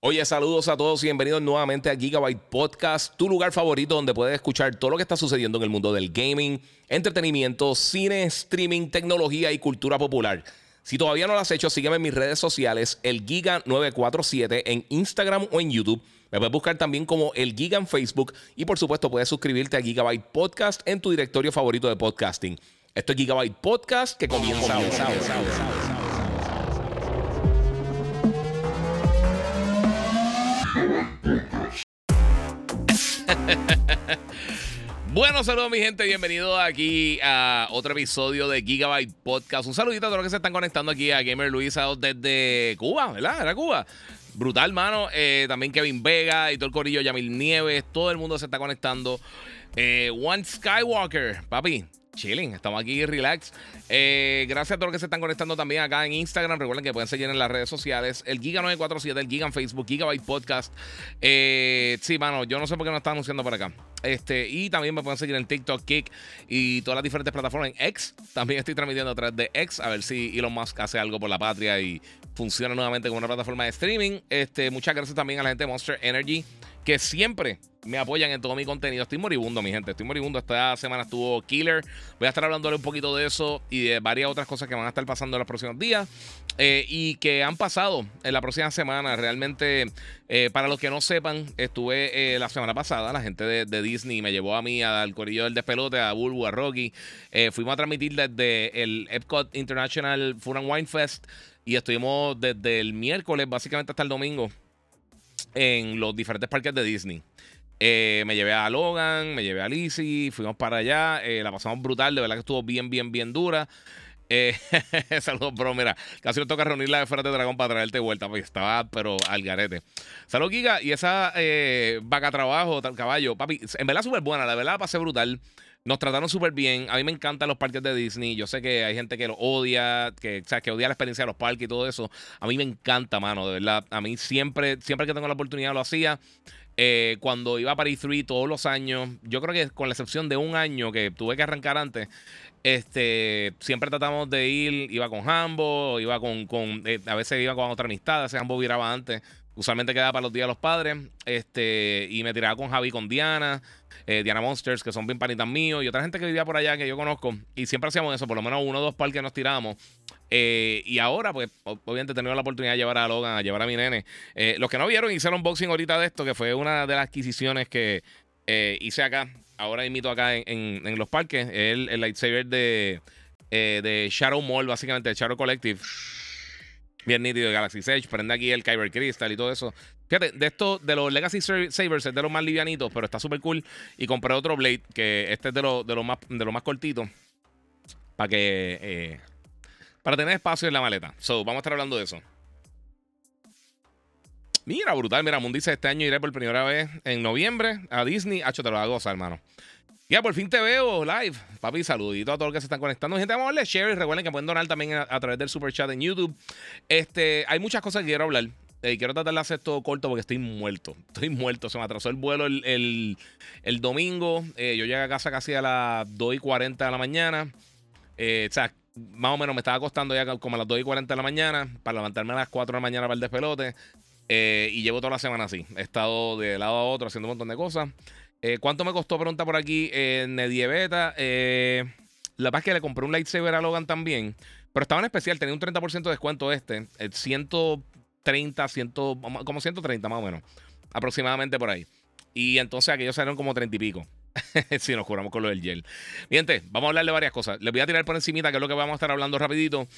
Oye, saludos a todos y bienvenidos nuevamente a Gigabyte Podcast, tu lugar favorito donde puedes escuchar todo lo que está sucediendo en el mundo del gaming, entretenimiento, cine, streaming, tecnología y cultura popular. Si todavía no lo has hecho, sígueme en mis redes sociales, el Giga947 en Instagram o en YouTube. Me puedes buscar también como el Giga en Facebook y por supuesto puedes suscribirte a Gigabyte Podcast en tu directorio favorito de podcasting. Esto es Gigabyte Podcast que comienza, Bueno, saludos mi gente, bienvenidos aquí a otro episodio de Gigabyte Podcast. Un saludito a todos los que se están conectando aquí a Gamer Luisa desde Cuba, ¿verdad? Era Cuba. Brutal, mano. Eh, también Kevin Vega y todo el corillo Yamil Nieves. Todo el mundo se está conectando. Eh, One Skywalker, papi chilling, estamos aquí relax. Eh, gracias a todos los que se están conectando también acá en Instagram. Recuerden que pueden seguir en las redes sociales. El Giga947, el Giga en Facebook, Gigabyte Podcast. Eh, sí, mano, yo no sé por qué no están anunciando por acá. Este, y también me pueden seguir en TikTok, Kick y todas las diferentes plataformas. En X también estoy transmitiendo a través de X. A ver si Elon Musk hace algo por la patria y funciona nuevamente como una plataforma de streaming. Este, muchas gracias también a la gente de Monster Energy que siempre me apoyan en todo mi contenido. Estoy moribundo, mi gente. Estoy moribundo. Esta semana estuvo Killer. Voy a estar hablándole un poquito de eso y de varias otras cosas que van a estar pasando en los próximos días eh, y que han pasado en la próxima semana. Realmente, eh, para los que no sepan, estuve eh, la semana pasada. La gente de, Disney me llevó a mí, al corillo del despelote, a Bulbu, a Rocky. fuimos a transmitir desde el Epcot International Food and Wine Fest y estuvimos desde el miércoles, básicamente hasta el domingo en los diferentes parques de Disney. Eh, me llevé a Logan, me llevé a Lizzie, fuimos para allá, eh, la pasamos brutal, de verdad que estuvo bien, bien, bien dura. Eh, saludos, bro. Mira, casi me toca reunirla de fuera de dragón para traerte vuelta, porque estaba, pero al garete. Saludos, Giga. Y esa vaca trabajo, tal caballo, papi, en verdad súper buena, la verdad la pasé brutal. Nos trataron súper bien. A mí me encantan los parques de Disney. Yo sé que hay gente que lo odia, que, o que odia la experiencia de los parques y todo eso. A mí me encanta, mano, de verdad. A mí siempre, siempre que tengo la oportunidad lo hacía. Eh, cuando iba para E3 todos los años, yo creo que con la excepción de un año que tuve que arrancar antes, este, siempre tratamos de ir, iba con Hambo, iba con, con eh, a veces iba con otra amistad, ese Hambo viraba antes, usualmente quedaba para los días de los padres, este, y me tiraba con Javi, con Diana, eh, Diana Monsters, que son bien panitas míos, y otra gente que vivía por allá que yo conozco. Y siempre hacíamos eso, por lo menos uno o dos parques nos tiramos. Eh, y ahora, pues, obviamente he tenido la oportunidad de llevar a Logan, a llevar a mi nene. Eh, los que no vieron, hice un unboxing ahorita de esto, que fue una de las adquisiciones que hice acá. Ahora invito acá en, los parques. El, el lightsaber de, de Shadow Mall, básicamente, de Shadow Collective. Bien nítido de Galaxy Edge. Prende aquí el Kyber Crystal y todo eso. Fíjate, de esto, de los Legacy Sabers es de los más livianitos, pero está súper cool. Y compré otro Blade, que este es de los de más, de más cortitos. Para que. Eh, para tener espacio en la maleta. So, vamos a estar hablando de eso. Mira, brutal. Mira, Mundi Este año iré por primera vez en noviembre a Disney. Hacho, te lo hago, hermano. Ya, por fin te veo live. Papi, saludito a todos los que se están conectando. Gente, vamos a darle share y recuerden que pueden donar también a, través del super chat en YouTube. Este, hay muchas cosas que quiero hablar. Eh, quiero tratar de hacer todo corto porque estoy muerto. Estoy muerto. Se me atrasó el vuelo el, domingo. Eh, yo llegué a casa casi a las 2 y 40 de la mañana. Eh, o sea, más o menos me estaba acostando ya como a las 2 y 40 de la mañana para levantarme a las 4 de la mañana para el despelote. y llevo toda la semana así. He estado de lado a otro haciendo un montón de cosas. ¿Cuánto me costó? Pregunta por aquí. En Beta. la verdad es que le compré un lightsaber a Logan también. Pero estaba en especial, tenía un 30% de descuento este. El 100, 30, 100, como 130 más o menos. Aproximadamente por ahí. Y entonces aquellos salieron como 30 y pico. si nos curamos con lo del gel. Bien, vamos a hablar de varias cosas. Les voy a tirar por encimita, que es lo que vamos a estar hablando rapidito.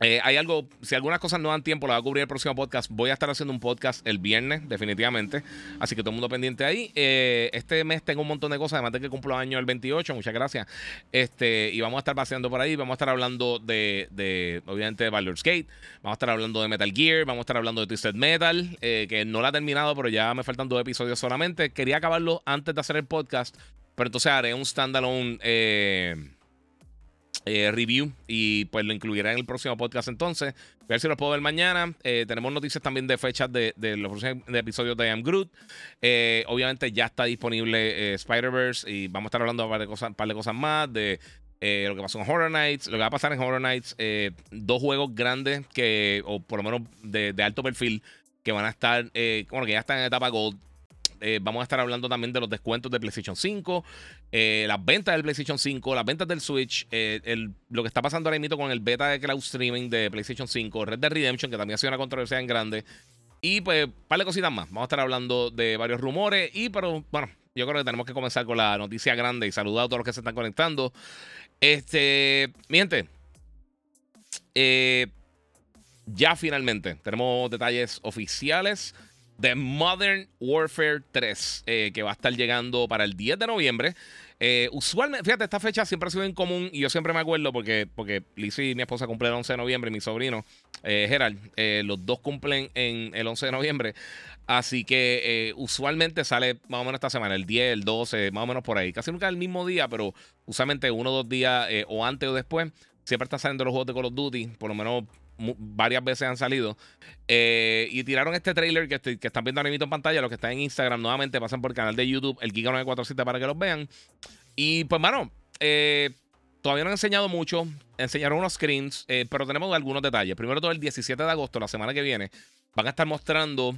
Eh, hay algo, si algunas cosas no dan tiempo, la voy a cubrir el próximo podcast. Voy a estar haciendo un podcast el viernes, definitivamente. Así que todo el mundo pendiente ahí. Eh, este mes tengo un montón de cosas, además de que cumplo año el 28, muchas gracias. Este, y vamos a estar paseando por ahí. Vamos a estar hablando de, de obviamente, de Baldur's Gate. Vamos a estar hablando de Metal Gear. Vamos a estar hablando de Twisted Metal, eh, que no la he terminado, pero ya me faltan dos episodios solamente. Quería acabarlo antes de hacer el podcast, pero entonces haré un standalone. Eh, review y pues lo incluirá en el próximo podcast entonces. A ver si lo puedo ver mañana. Eh, tenemos noticias también de fechas de, los próximos episodios de I Am Groot. Eh, obviamente ya está disponible Spider-Verse y vamos a estar hablando de un par de cosas, más, de lo que pasó en Horror Nights, lo que va a pasar en Horror Nights, dos juegos grandes que, o por lo menos de, alto perfil, que van a estar, bueno, que ya están en etapa Gold. Vamos a estar hablando también de los descuentos de PlayStation 5, las ventas del PlayStation 5, las ventas del Switch, lo que está pasando ahora mismo con el beta de cloud streaming de PlayStation 5, Red Dead Redemption, que también ha sido una controversia en grande. Y pues, un par de cositas más. Vamos a estar hablando de varios rumores. Y, pero bueno, yo creo que tenemos que comenzar con la noticia grande y saludar a todos los que se están conectando. Este, mi gente, eh, ya finalmente tenemos detalles oficiales de Modern Warfare 3, eh, que va a estar llegando para el 10 de noviembre. Eh, usualmente, fíjate, esta fecha siempre ha sido en común y yo siempre me acuerdo porque, porque Lizzie, mi esposa, cumple el 11 de noviembre y mi sobrino, eh, Gerald, eh, los dos cumplen en el 11 de noviembre. Así que usualmente sale más o menos esta semana, el 10, el 12, más o menos por ahí. Casi nunca el mismo día, pero usualmente uno o dos días o antes o después, siempre está saliendo los juegos de Call of Duty, por lo menos varias veces han salido. y tiraron este trailer que, que están viendo ahora mismo en pantalla. Los que están en Instagram, nuevamente pasan por el canal de YouTube, el Giga947, para que los vean. Y pues, mano, eh, todavía no han enseñado mucho. Enseñaron unos screens, eh, pero tenemos algunos detalles. Primero todo el 17 de agosto, la semana que viene, van a estar mostrando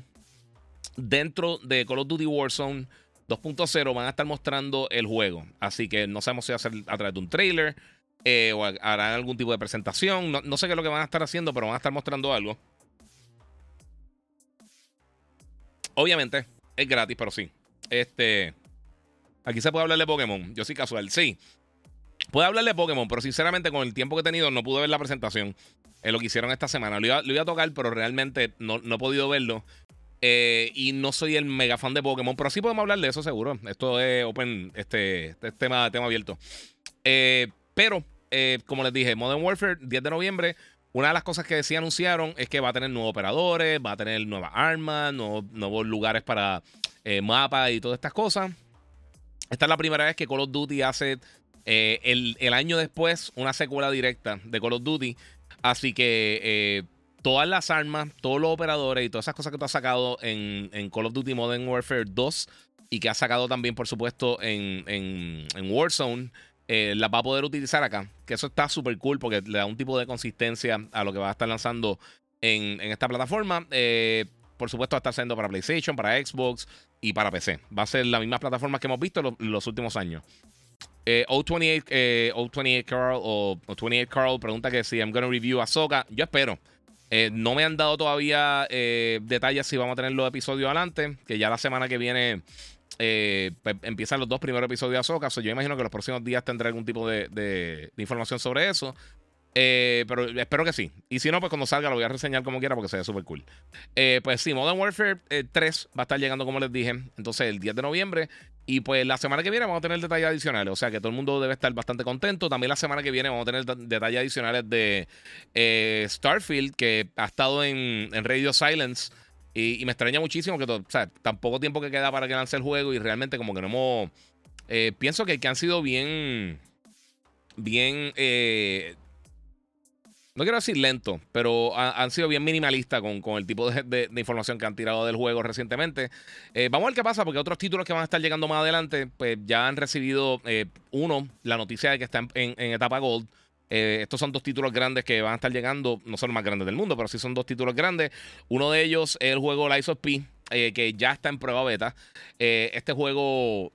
dentro de Call of Duty Warzone 2.0, van a estar mostrando el juego. Así que no sabemos si va a ser a través de un trailer eh, o harán algún tipo de presentación. No, no sé qué es lo que van a estar haciendo, pero van a estar mostrando algo. Obviamente, es gratis, pero sí. Este. Aquí se puede hablar de Pokémon. Yo soy casual, sí. Puede hablar de Pokémon, pero sinceramente con el tiempo que he tenido no pude ver la presentación. en lo que hicieron esta semana. Lo iba, a tocar, pero realmente no, he podido verlo. Eh, y no soy el mega fan de Pokémon, pero sí podemos hablar de eso seguro. Esto es open, este, este tema, tema abierto. Eh, pero, eh, como les dije, Modern Warfare, 10 de noviembre. Una de las cosas que sí anunciaron es que va a tener nuevos operadores, va a tener nuevas armas, nuevos, lugares para mapas y todas estas cosas. Esta es la primera vez que Call of Duty hace eh, el, año después una secuela directa de Call of Duty. Así que eh, todas las armas, todos los operadores y todas esas cosas que tú has sacado en, Call of Duty Modern Warfare 2 y que has sacado también, por supuesto, en, Warzone, eh, las va a poder utilizar acá. Que eso está súper cool porque le da un tipo de consistencia a lo que va a estar lanzando en, esta plataforma. por supuesto, va a estar saliendo para PlayStation, para Xbox, y para PC. Va a ser la misma plataforma que hemos visto en los, últimos años. Eh, O28, eh, O28 Carl o, 28 Carl pregunta que si I'm gonna review Ahsoka. Yo espero. Eh, no me han dado todavía detalles si vamos a tener los episodios adelante. Que ya la semana que viene pues, empiezan los dos primeros episodios de Ahsoka. yo imagino que los próximos días tendré algún tipo de información sobre eso. Eh, pero espero que sí. Y si no, pues cuando salga lo voy a reseñar como quiera porque se ve súper cool. Eh, pues sí, Modern Warfare 3 eh, va a estar llegando, como les dije, entonces el 10 de noviembre. Y pues la semana que viene vamos a tener detalles adicionales. O sea que todo el mundo debe estar bastante contento. También la semana que viene vamos a tener detalles adicionales de Starfield, que ha estado en, Radio Silence. Y, me extraña muchísimo que o sea, tan poco tiempo que queda para que lance el juego. Y realmente, como que no hemos. pienso que, que han sido bien. Bien no quiero decir lento, pero han sido bien minimalistas con, con, el tipo de, información que han tirado del juego recientemente. Eh, vamos a ver qué pasa, porque otros títulos que van a estar llegando más adelante, pues ya han recibido, eh, uno, la noticia de que están en, etapa Gold. Eh, estos son dos títulos grandes que van a estar llegando, no son los más grandes del mundo, pero sí son dos títulos grandes. Uno de ellos es el juego Lies of P, que ya está en prueba beta. este juego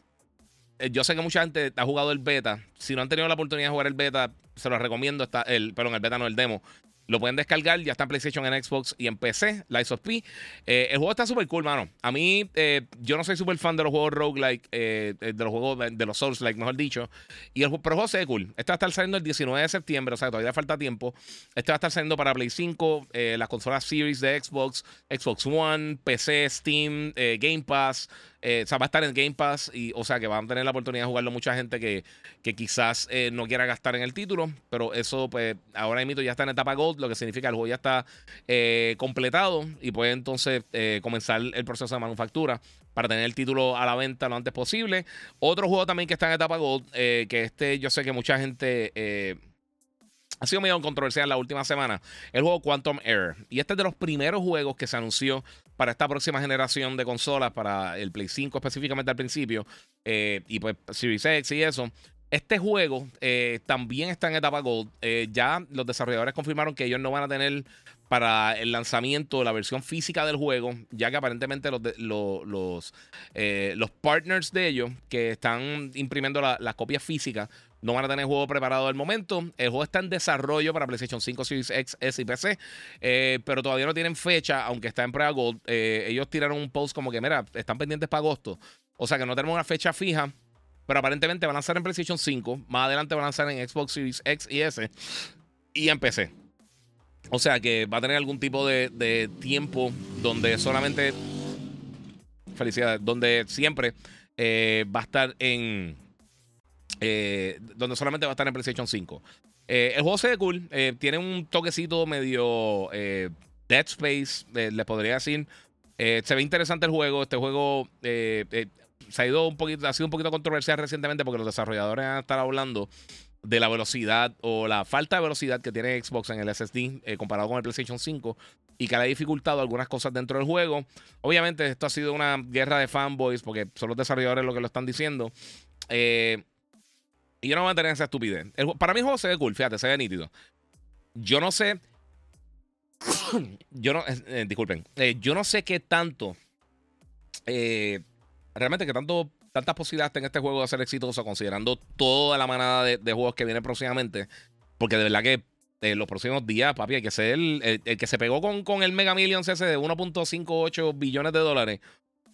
yo sé que mucha gente ha jugado el beta. Si no han tenido la oportunidad de jugar el beta, se lo recomiendo. Está el, perdón, el beta no, el demo. Lo pueden descargar, ya está en PlayStation, en Xbox y en PC, Lies of P. Eh, el juego está súper cool, mano. A mí, eh, yo no soy súper fan de los juegos roguelike, eh, de los juegos de, los Souls-like, mejor dicho. Y el, pero el juego se ve cool. Este va a estar saliendo el 19 de septiembre, o sea, todavía falta tiempo. Este va a estar saliendo para Play 5, las consolas Series de Xbox, Xbox One, PC, Steam, Game Pass. Eh, o sea, va a estar en Game Pass y, o sea, que van a tener la oportunidad de jugarlo mucha gente que, que quizás eh, no quiera gastar en el título, pero eso, pues, ahora mismo ya está en etapa Gold, lo que significa que el juego ya está eh, completado y puede entonces comenzar el proceso de manufactura para tener el título a la venta lo antes posible. Otro juego también que está en etapa Gold, que este yo sé que mucha gente ha sido medio controversial la última semana. El juego Quantum Error. Y este es de los primeros juegos que se anunció para esta próxima generación de consolas, para el Play 5 específicamente al principio, eh, y pues Series X y eso. Este juego eh, también está en etapa Gold. Eh, ya los desarrolladores confirmaron que ellos no van a tener para el lanzamiento, la versión física del juego, ya que aparentemente los, los, los, partners de ellos que están imprimiendo las copias físicas no van a tener juego preparado al momento. El juego está en desarrollo para PlayStation 5, Series X, S y PC, eh, pero todavía no tienen fecha, aunque está en prueba Gold. Eh, ellos tiraron un post como que, mira, están pendientes para agosto. O sea que no tenemos una fecha fija, pero aparentemente van a lanzar en PlayStation 5. Más adelante van a lanzar en Xbox Series X y S y en PC. O sea que va a tener algún tipo de, tiempo donde solamente. Felicidades. Donde siempre eh, va a estar en. Eh, donde solamente va a estar en PlayStation 5. Eh, el juego se ve cool. tiene un toquecito medio Dead Space, le podría decir. se ve interesante el juego. Este juego se ha ido un poquito, ha sido un poquito controversial recientemente porque los desarrolladores han estado hablando de la velocidad o la falta de velocidad que tiene Xbox en el SSD eh, comparado con el PlayStation 5 y que le ha dificultado algunas cosas dentro del juego. Obviamente esto ha sido una guerra de fanboys porque son los desarrolladores los que lo están diciendo. Eh, y yo no voy a tener esa estupidez. para mí el juego se ve cool, fíjate, se ve nítido. Yo no sé... yo no... Eh, disculpen. yo no sé qué tanto... realmente qué tanto tantas posibilidades en este juego de ser exitoso, considerando toda la manada de, juegos que vienen próximamente. Porque de verdad que en eh, los próximos días, papi, hay que ser el, que se pegó con, con el Mega Millions ese de 1.58 billones de dólares.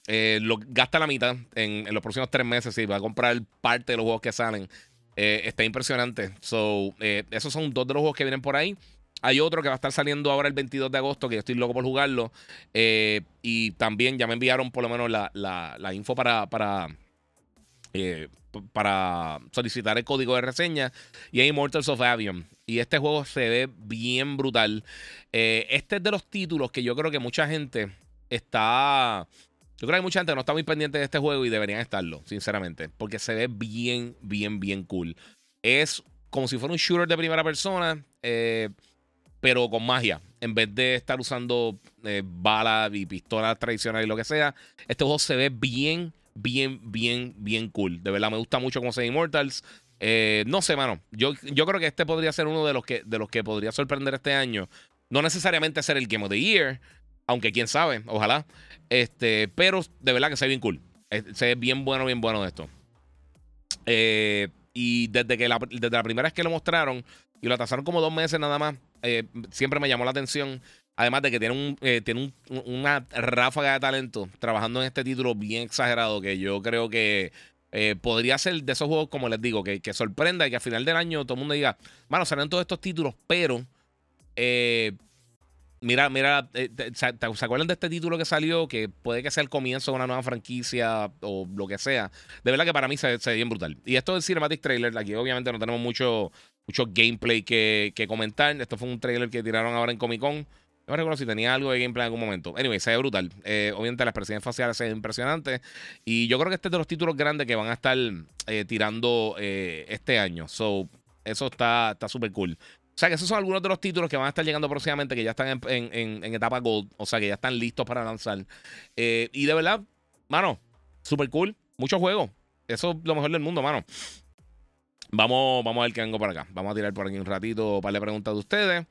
Eh, lo gasta la mitad en, los próximos tres meses y va a comprar parte de los juegos que salen. Eh, está impresionante. So, esos son dos de los juegos que vienen por ahí. Hay otro que va a estar saliendo ahora el 22 de agosto, que yo estoy loco por jugarlo. y también ya me enviaron por lo menos la, la info para, para, eh, para solicitar el código de reseña y hay Immortals of Avion. Y este juego se ve bien brutal. Eh, este es de los títulos que yo creo que mucha gente está. Yo creo que hay mucha gente que no está muy pendiente de este juego y deberían estarlo, sinceramente. Porque se ve bien, bien, bien cool. Es como si fuera un shooter de primera persona, eh, pero con magia. En vez de estar usando balas y pistolas tradicionales y lo que sea, este juego se ve bien, bien, bien, bien cool. De verdad, me gusta mucho como se Immortals. Eh, no sé, mano. Yo, yo creo que este podría ser uno de los, que, de los que podría sorprender este año. No necesariamente ser el Game of the Year, aunque quién sabe, ojalá. Este, pero de verdad que se ve bien cool. Eh, se ve bien bueno, bien bueno de esto. Eh, y desde, que la, desde la primera vez que lo mostraron y lo atrasaron como dos meses nada más, siempre me llamó la atención. Además de que tiene, un, eh, tiene una ráfaga de talento trabajando en este título bien exagerado que yo creo que eh, podría ser de esos juegos, como les digo, que, que, sorprenda y que al final del año todo el mundo diga, bueno, salen todos estos títulos, pero eh, mira, mira, ¿se, acuerdan de este título que salió? Que puede que sea el comienzo de una nueva franquicia o lo que sea. De verdad que para mí se, ve bien brutal. Y esto es Cinematic Trailer, aquí obviamente no tenemos mucho, mucho gameplay que, que comentar. Esto fue un trailer que tiraron ahora en Comic Con. No recuerdo si tenía algo de gameplay en algún momento. Anyway, se ve brutal. Eh, obviamente las expresiones faciales se ven impresionantes. Y yo creo que este es de los títulos grandes que van a estar eh, tirando eh, este año. So, eso está súper cool. O sea que esos son algunos de los títulos que van a estar llegando próximamente, que ya están en, etapa Gold. O sea que ya están listos para lanzar. y de verdad, mano, súper cool. Muchos juegos. Eso es lo mejor del mundo, mano. Vamos, vamos a ver qué vengo para acá. Vamos a tirar por aquí un ratito para le preguntas de ustedes.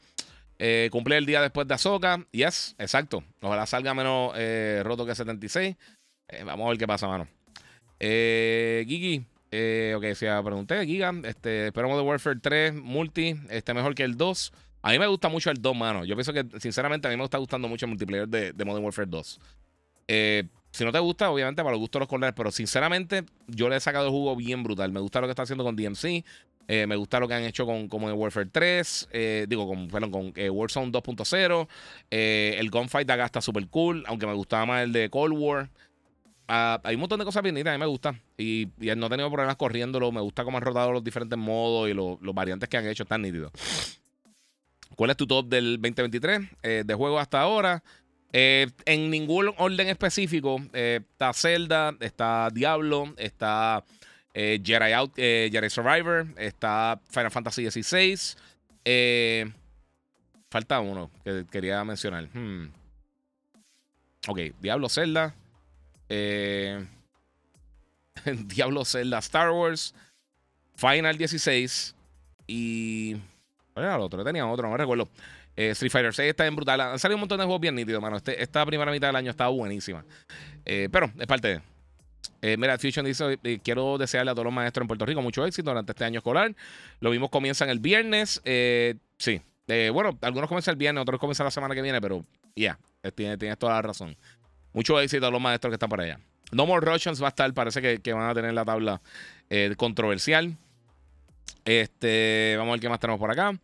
Eh, cumple el día después de Azoka. Yes, exacto. Ojalá salga menos eh, roto que 76. Eh, vamos a ver qué pasa, mano. Eh, Gigi. Eh, ok, si pregunté, Giga. Este, esperamos de Warfare 3 multi. Este mejor que el 2. A mí me gusta mucho el 2, mano. Yo pienso que, sinceramente, a mí me está gustando mucho el multiplayer de, de Modern Warfare 2. si no te gusta, obviamente, para los gustos de los corners, pero sinceramente, yo le he sacado el jugo bien brutal. Me gusta lo que está haciendo con DMC. Eh, me gusta lo que han hecho con, como en Warfare 3. Eh, digo, con, perdón, con eh, Warzone 2.0. el Gunfight de acá está súper cool. Aunque me gustaba más el de Cold War. Ah, hay un montón de cosas bien a mí me gusta. Y, no he tenido problemas corriéndolo. Me gusta cómo han rotado los diferentes modos y los variantes que han hecho. Están nítidos. ¿Cuál es tu top del 2023 de juego hasta ahora? en ningún orden específico. está Zelda, está Diablo, está eh, Jedi, Out, eh, Jedi Survivor, está Final Fantasy XVI. Eh, falta uno que quería mencionar. Hmm. Ok, Diablo Zelda. Diablo Zelda Star Wars. Final 16. Y. ¿Cuál era el otro? Tenía otro, no me recuerdo. Eh, Street Fighter 6 está en brutal. Han salido un montón de juegos bien nítidos, mano. Este, esta primera mitad del año estaba buenísima. Eh, pero es parte de. Eh, mira, Fusion dice: Quiero desearle a todos los maestros en Puerto Rico mucho éxito durante este año escolar. Lo mismo comienzan el viernes. sí. bueno, algunos comienzan el viernes, otros comienzan la semana que viene, pero ya, tienes, toda la razón. Mucho éxito a los maestros que están por allá. No More Russians va a estar, parece que, van a tener la tabla controversial. Este, vamos a ver qué más tenemos por acá.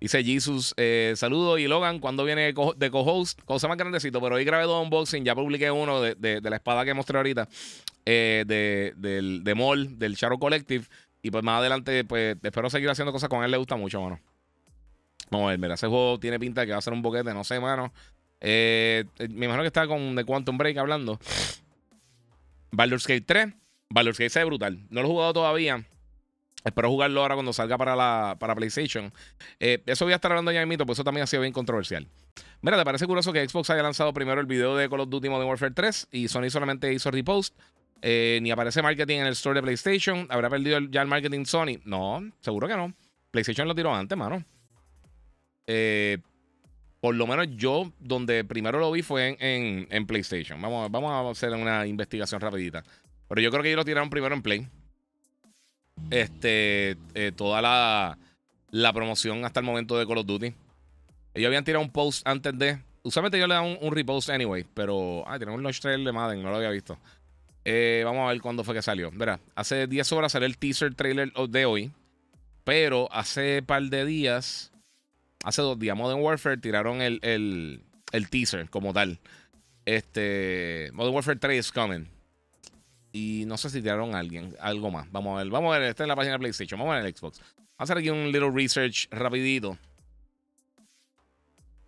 Dice Jesus, eh, saludo. Y Logan, cuando viene de co-host? Cosa más grandecito, pero hoy grabé dos unboxing. Ya publiqué uno de, la espada que mostré ahorita, eh, de, del, de Mall, del Shadow Collective. Y pues más adelante, pues espero seguir haciendo cosas con él. Le gusta mucho, mano. Vamos a ver, mira, ese juego tiene pinta de que va a ser un boquete, no sé, mano. Eh, me imagino que está con The Quantum Break hablando. Baldur's Gate 3. Baldur's Gate 6 brutal. No lo he jugado todavía. Espero jugarlo ahora cuando salga para, la, para PlayStation. Eh, eso voy a estar hablando ya en mito, pues eso también ha sido bien controversial. Mira, ¿te parece curioso que Xbox haya lanzado primero el video de Call of Duty Modern Warfare 3 y Sony solamente hizo repost? Eh, ni aparece marketing en el store de PlayStation. ¿Habrá perdido ya el marketing Sony? No, seguro que no. PlayStation lo tiró antes, mano. Eh, por lo menos yo, donde primero lo vi fue en, PlayStation. Vamos, vamos a hacer una investigación rapidita. Pero yo creo que ellos lo tiraron primero en Play este, eh, toda la, la, promoción hasta el momento de Call of Duty. Ellos habían tirado un post antes de. Usualmente yo le dan un, repost anyway, pero. Ah, tienen un launch trailer de Madden, no lo había visto. Eh, vamos a ver cuándo fue que salió. Verá, hace 10 horas salió el teaser trailer de hoy. Pero hace par de días, hace dos días, Modern Warfare tiraron el, el, el teaser como tal. Este. Modern Warfare 3 is coming. Y no sé si tiraron alguien, algo más. Vamos a ver, vamos a ver, está en la página de PlayStation, vamos a ver el Xbox. Vamos a hacer aquí un little research rapidito.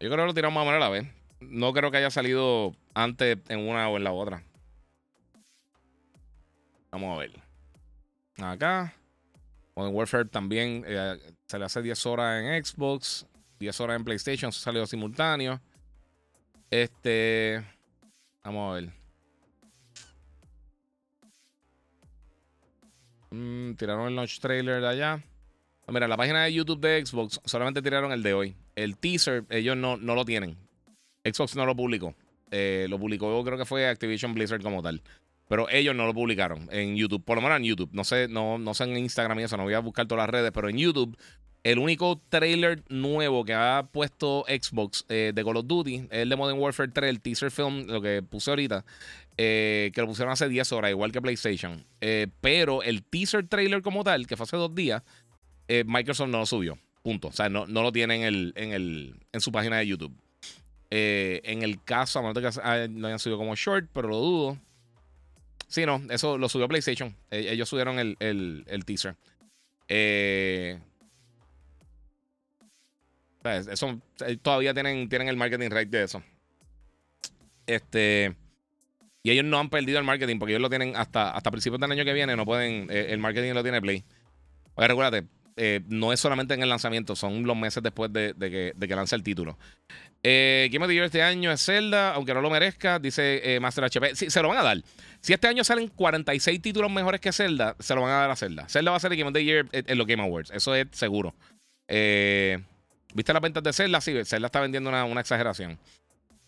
Yo creo que lo tiramos más o menos a la vez. No creo que haya salido antes en una o en la otra. Vamos a ver. Acá. Modern Warfare también eh, le hace 10 horas en Xbox, 10 horas en PlayStation, se salió simultáneo. Este. Vamos a ver. Mm, tiraron el launch trailer de allá. Mira, la página de YouTube de Xbox solamente tiraron el de hoy. El teaser, ellos no, no lo tienen. Xbox no lo publicó. Eh, lo publicó, creo que fue Activision Blizzard como tal. Pero ellos no lo publicaron en YouTube, por lo menos en YouTube. No sé, no, no sé en Instagram y eso, no voy a buscar todas las redes, pero en YouTube, el único trailer nuevo que ha puesto Xbox eh, de Call of Duty es el de Modern Warfare 3, el teaser film, lo que puse ahorita. Eh, que lo pusieron hace 10 horas, igual que PlayStation. Eh, pero el teaser trailer como tal, que fue hace dos días, eh, Microsoft no lo subió. Punto. O sea, no, no lo tiene en, el, en, el, en su página de YouTube. en el caso, a menos que no hayan subido como short, pero lo dudo. Sí, no, eso lo subió PlayStation. ellos subieron el, el, el teaser. Eso, todavía tienen, tienen el marketing rate de eso. Este. Y ellos no han perdido el marketing porque ellos lo tienen hasta, hasta principios del año que viene. No pueden. Eh, el marketing lo tiene Play. Oye, recuérdate, eh, no es solamente en el lanzamiento, son los meses después de, que, de que lance el título. Eh, ¿Quién me dio este año es Zelda, aunque no lo merezca, dice Master HP. Sí, se lo van a dar. Si este año salen 46 títulos mejores que Zelda, se lo van a dar a Zelda. Zelda va a ser el Game of the Year en los Game Awards. Eso es seguro. ¿Viste las ventas de Zelda? Sí, Zelda está vendiendo una, una exageración.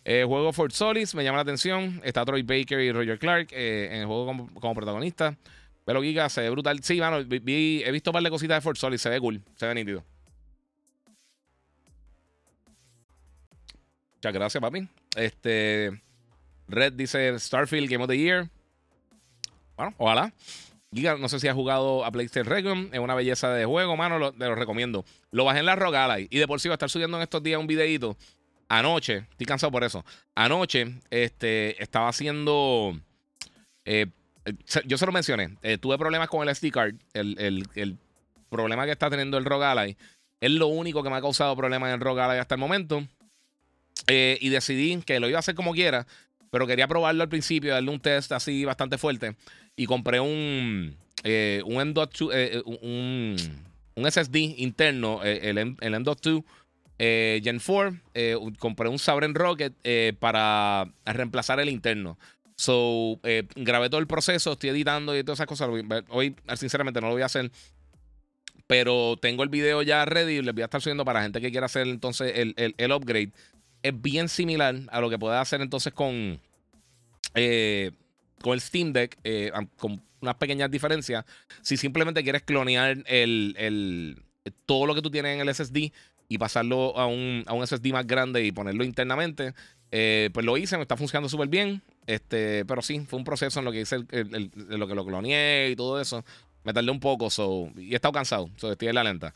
Eh, juego Fort Solis, me llama la atención. Está Troy Baker y Roger Clark eh, en el juego como, protagonista. Pero Giga se ve brutal. Sí, mano, he visto un par de cositas de Fort Solis, se ve cool, se ve nítido. Muchas gracias, papi. Este. Red dice Starfield Game of the Year. Bueno, ojalá. No sé si ha jugado a PlayStation Recon. Es una belleza de juego, mano. Lo, te lo recomiendo. Lo bajé en la Rogala y de por sí va a estar subiendo en estos días un videito Anoche, estoy cansado por eso. Anoche este, estaba haciendo. Eh, yo se lo mencioné. Eh, tuve problemas con el SD card. El, problema que está teniendo el ROG es lo único que me ha causado problemas en el ROG hasta el momento. Eh, y decidí que lo iba a hacer como quiera. Pero quería probarlo al principio, darle un test así bastante fuerte. Y compré un. un, M.2, un, un, SSD interno, el, el M.2 eh, Gen 4, eh, compré un Sabren Rocket eh, para reemplazar el interno. So, grabé todo el proceso, estoy editando y todas esas cosas. Hoy, sinceramente, no lo voy a hacer. Pero tengo el video ya ready. Les voy a estar subiendo para gente que quiera hacer entonces el, el, upgrade. Es bien similar a lo que puede hacer entonces con, eh, con el Steam Deck, eh, con unas pequeñas diferencias. Si simplemente quieres clonear el, el, todo lo que tú tienes en el SSD y pasarlo a un, a un SSD más grande y ponerlo internamente, eh, pues lo hice, me está funcionando súper bien. Este, pero sí, fue un proceso en lo que hice el, lo que lo cloneé y todo eso. Me tardé un poco, so, y he estado cansado, so, estoy en la lenta.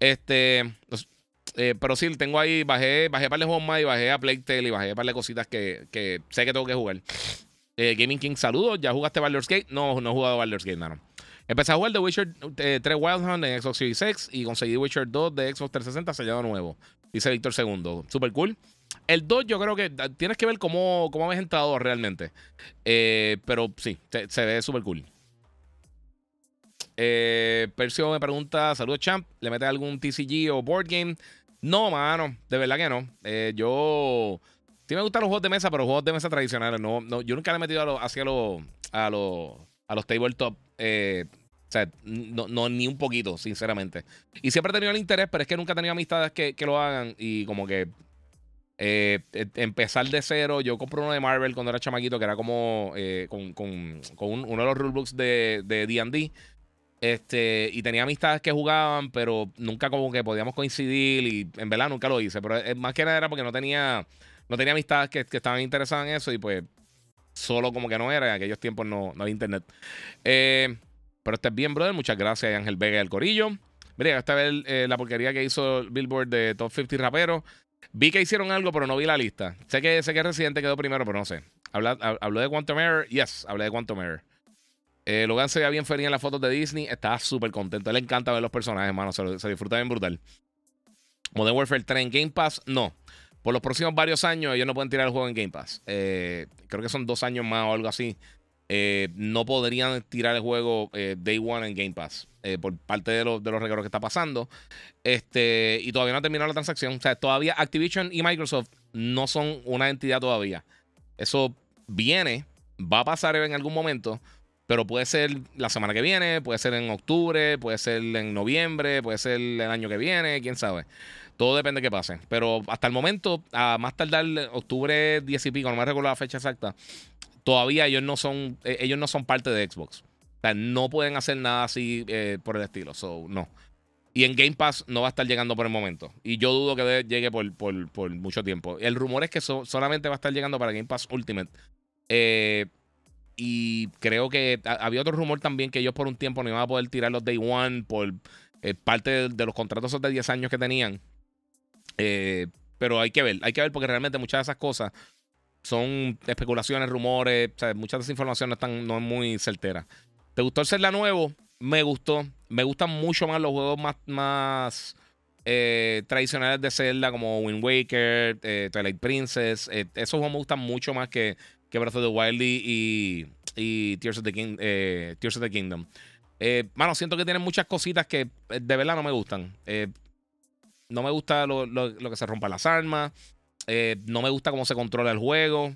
Este, eh, pero sí, tengo ahí, bajé, bajé para de juegos más y bajé a Playtale y bajé para de cositas que, que, sé que tengo que jugar. Eh, Gaming King, saludos. ¿Ya jugaste Baldur's Gate? No, no he jugado Baldur's Gate, no. Empecé a jugar The Witcher 3 Wild Hunt en Xbox Series X y conseguí Witcher 2 de Xbox 360 sellado nuevo. Dice Víctor II. Super cool. El 2 yo creo que ah, tienes que ver cómo, cómo habéis entrado realmente. Eh, pero sí, se, ve súper cool. Eh, Percio me pregunta, saludos champ, ¿le metes algún TCG o board game? No, mano, de verdad que no. Eh, yo sí me gustan los juegos de mesa, pero juegos de mesa tradicionales. No, no yo nunca le he metido a los, hacia los, a los, a los tabletop. Eh, o sea, no, no, ni un poquito, sinceramente. Y siempre he tenido el interés, pero es que nunca he tenido amistades que, que lo hagan y como que eh, e, empezar de cero. Yo compré uno de Marvel cuando era chamaquito, que era como eh, con, con, con uno de los rulebooks de DD. este, y tenía amistades que jugaban, pero nunca como que podíamos coincidir. Y en verdad nunca lo hice. Pero eh, más que nada era porque no tenía, no tenía amistades que, estaban interesadas en eso. Y pues solo como que no era. En aquellos tiempos no, no había internet. pero este es bien, brother. Muchas gracias, Ángel Vega y el Corillo. Mira, esta vez la porquería que hizo Billboard de Top 50 Raperos. Vi que hicieron algo, pero no vi la lista. Sé que, sé que Residente quedó primero, pero no sé. ¿Habló de Quantum Error? Yes, hablé de Quantum Error. Eh, Logan se veía bien feliz en las fotos de Disney. Estaba súper contento. Le encanta ver los personajes, hermano. Se, se, disfruta bien brutal. Modern Warfare 3 en Game Pass, no. Por los próximos varios años, ellos no pueden tirar el juego en Game Pass. Eh, creo que son dos años más o algo así. Eh, no podrían tirar el juego eh, Day One en Game Pass eh, por parte de, los regalos que está pasando. Este, y todavía no ha terminado la transacción. O sea, todavía Activision y Microsoft no son una entidad todavía. Eso viene, va a pasar en algún momento, pero puede ser la semana que viene, puede ser en octubre, puede ser en noviembre, puede ser el año que viene, quién sabe. Todo depende de qué pase. Pero hasta el momento, a más tardar octubre 10 y pico, no me recuerdo la fecha exacta, todavía ellos no son, eh, ellos no son parte de Xbox. O sea, no pueden hacer nada así eh, por el estilo. So, no. Y en Game Pass no va a estar llegando por el momento. Y yo dudo que llegue por, por, mucho tiempo. El rumor es que solamente va a estar llegando para Game Pass Ultimate. Eh, y creo que había otro rumor también que ellos por un tiempo no iban a poder tirar los Day One por parte de, de, los contratos de 10 años que tenían. Pero hay que ver, hay que ver porque realmente muchas de esas cosas son especulaciones, rumores, muchas de esas informaciones no están no es muy certeras. ¿Te gustó el Zelda nuevo? Me gustó. Me gustan mucho más los juegos más, más eh, tradicionales de Zelda, como Wind Waker, eh, Twilight Princess. Eh, esos juegos me gustan mucho más que, que Breath of the Wild y, y Tears, of the Tears of the Kingdom. mano, siento que tienen muchas cositas que de verdad no me gustan. No me gusta lo, lo que se rompa las armas. Eh, no me gusta cómo se controla el juego.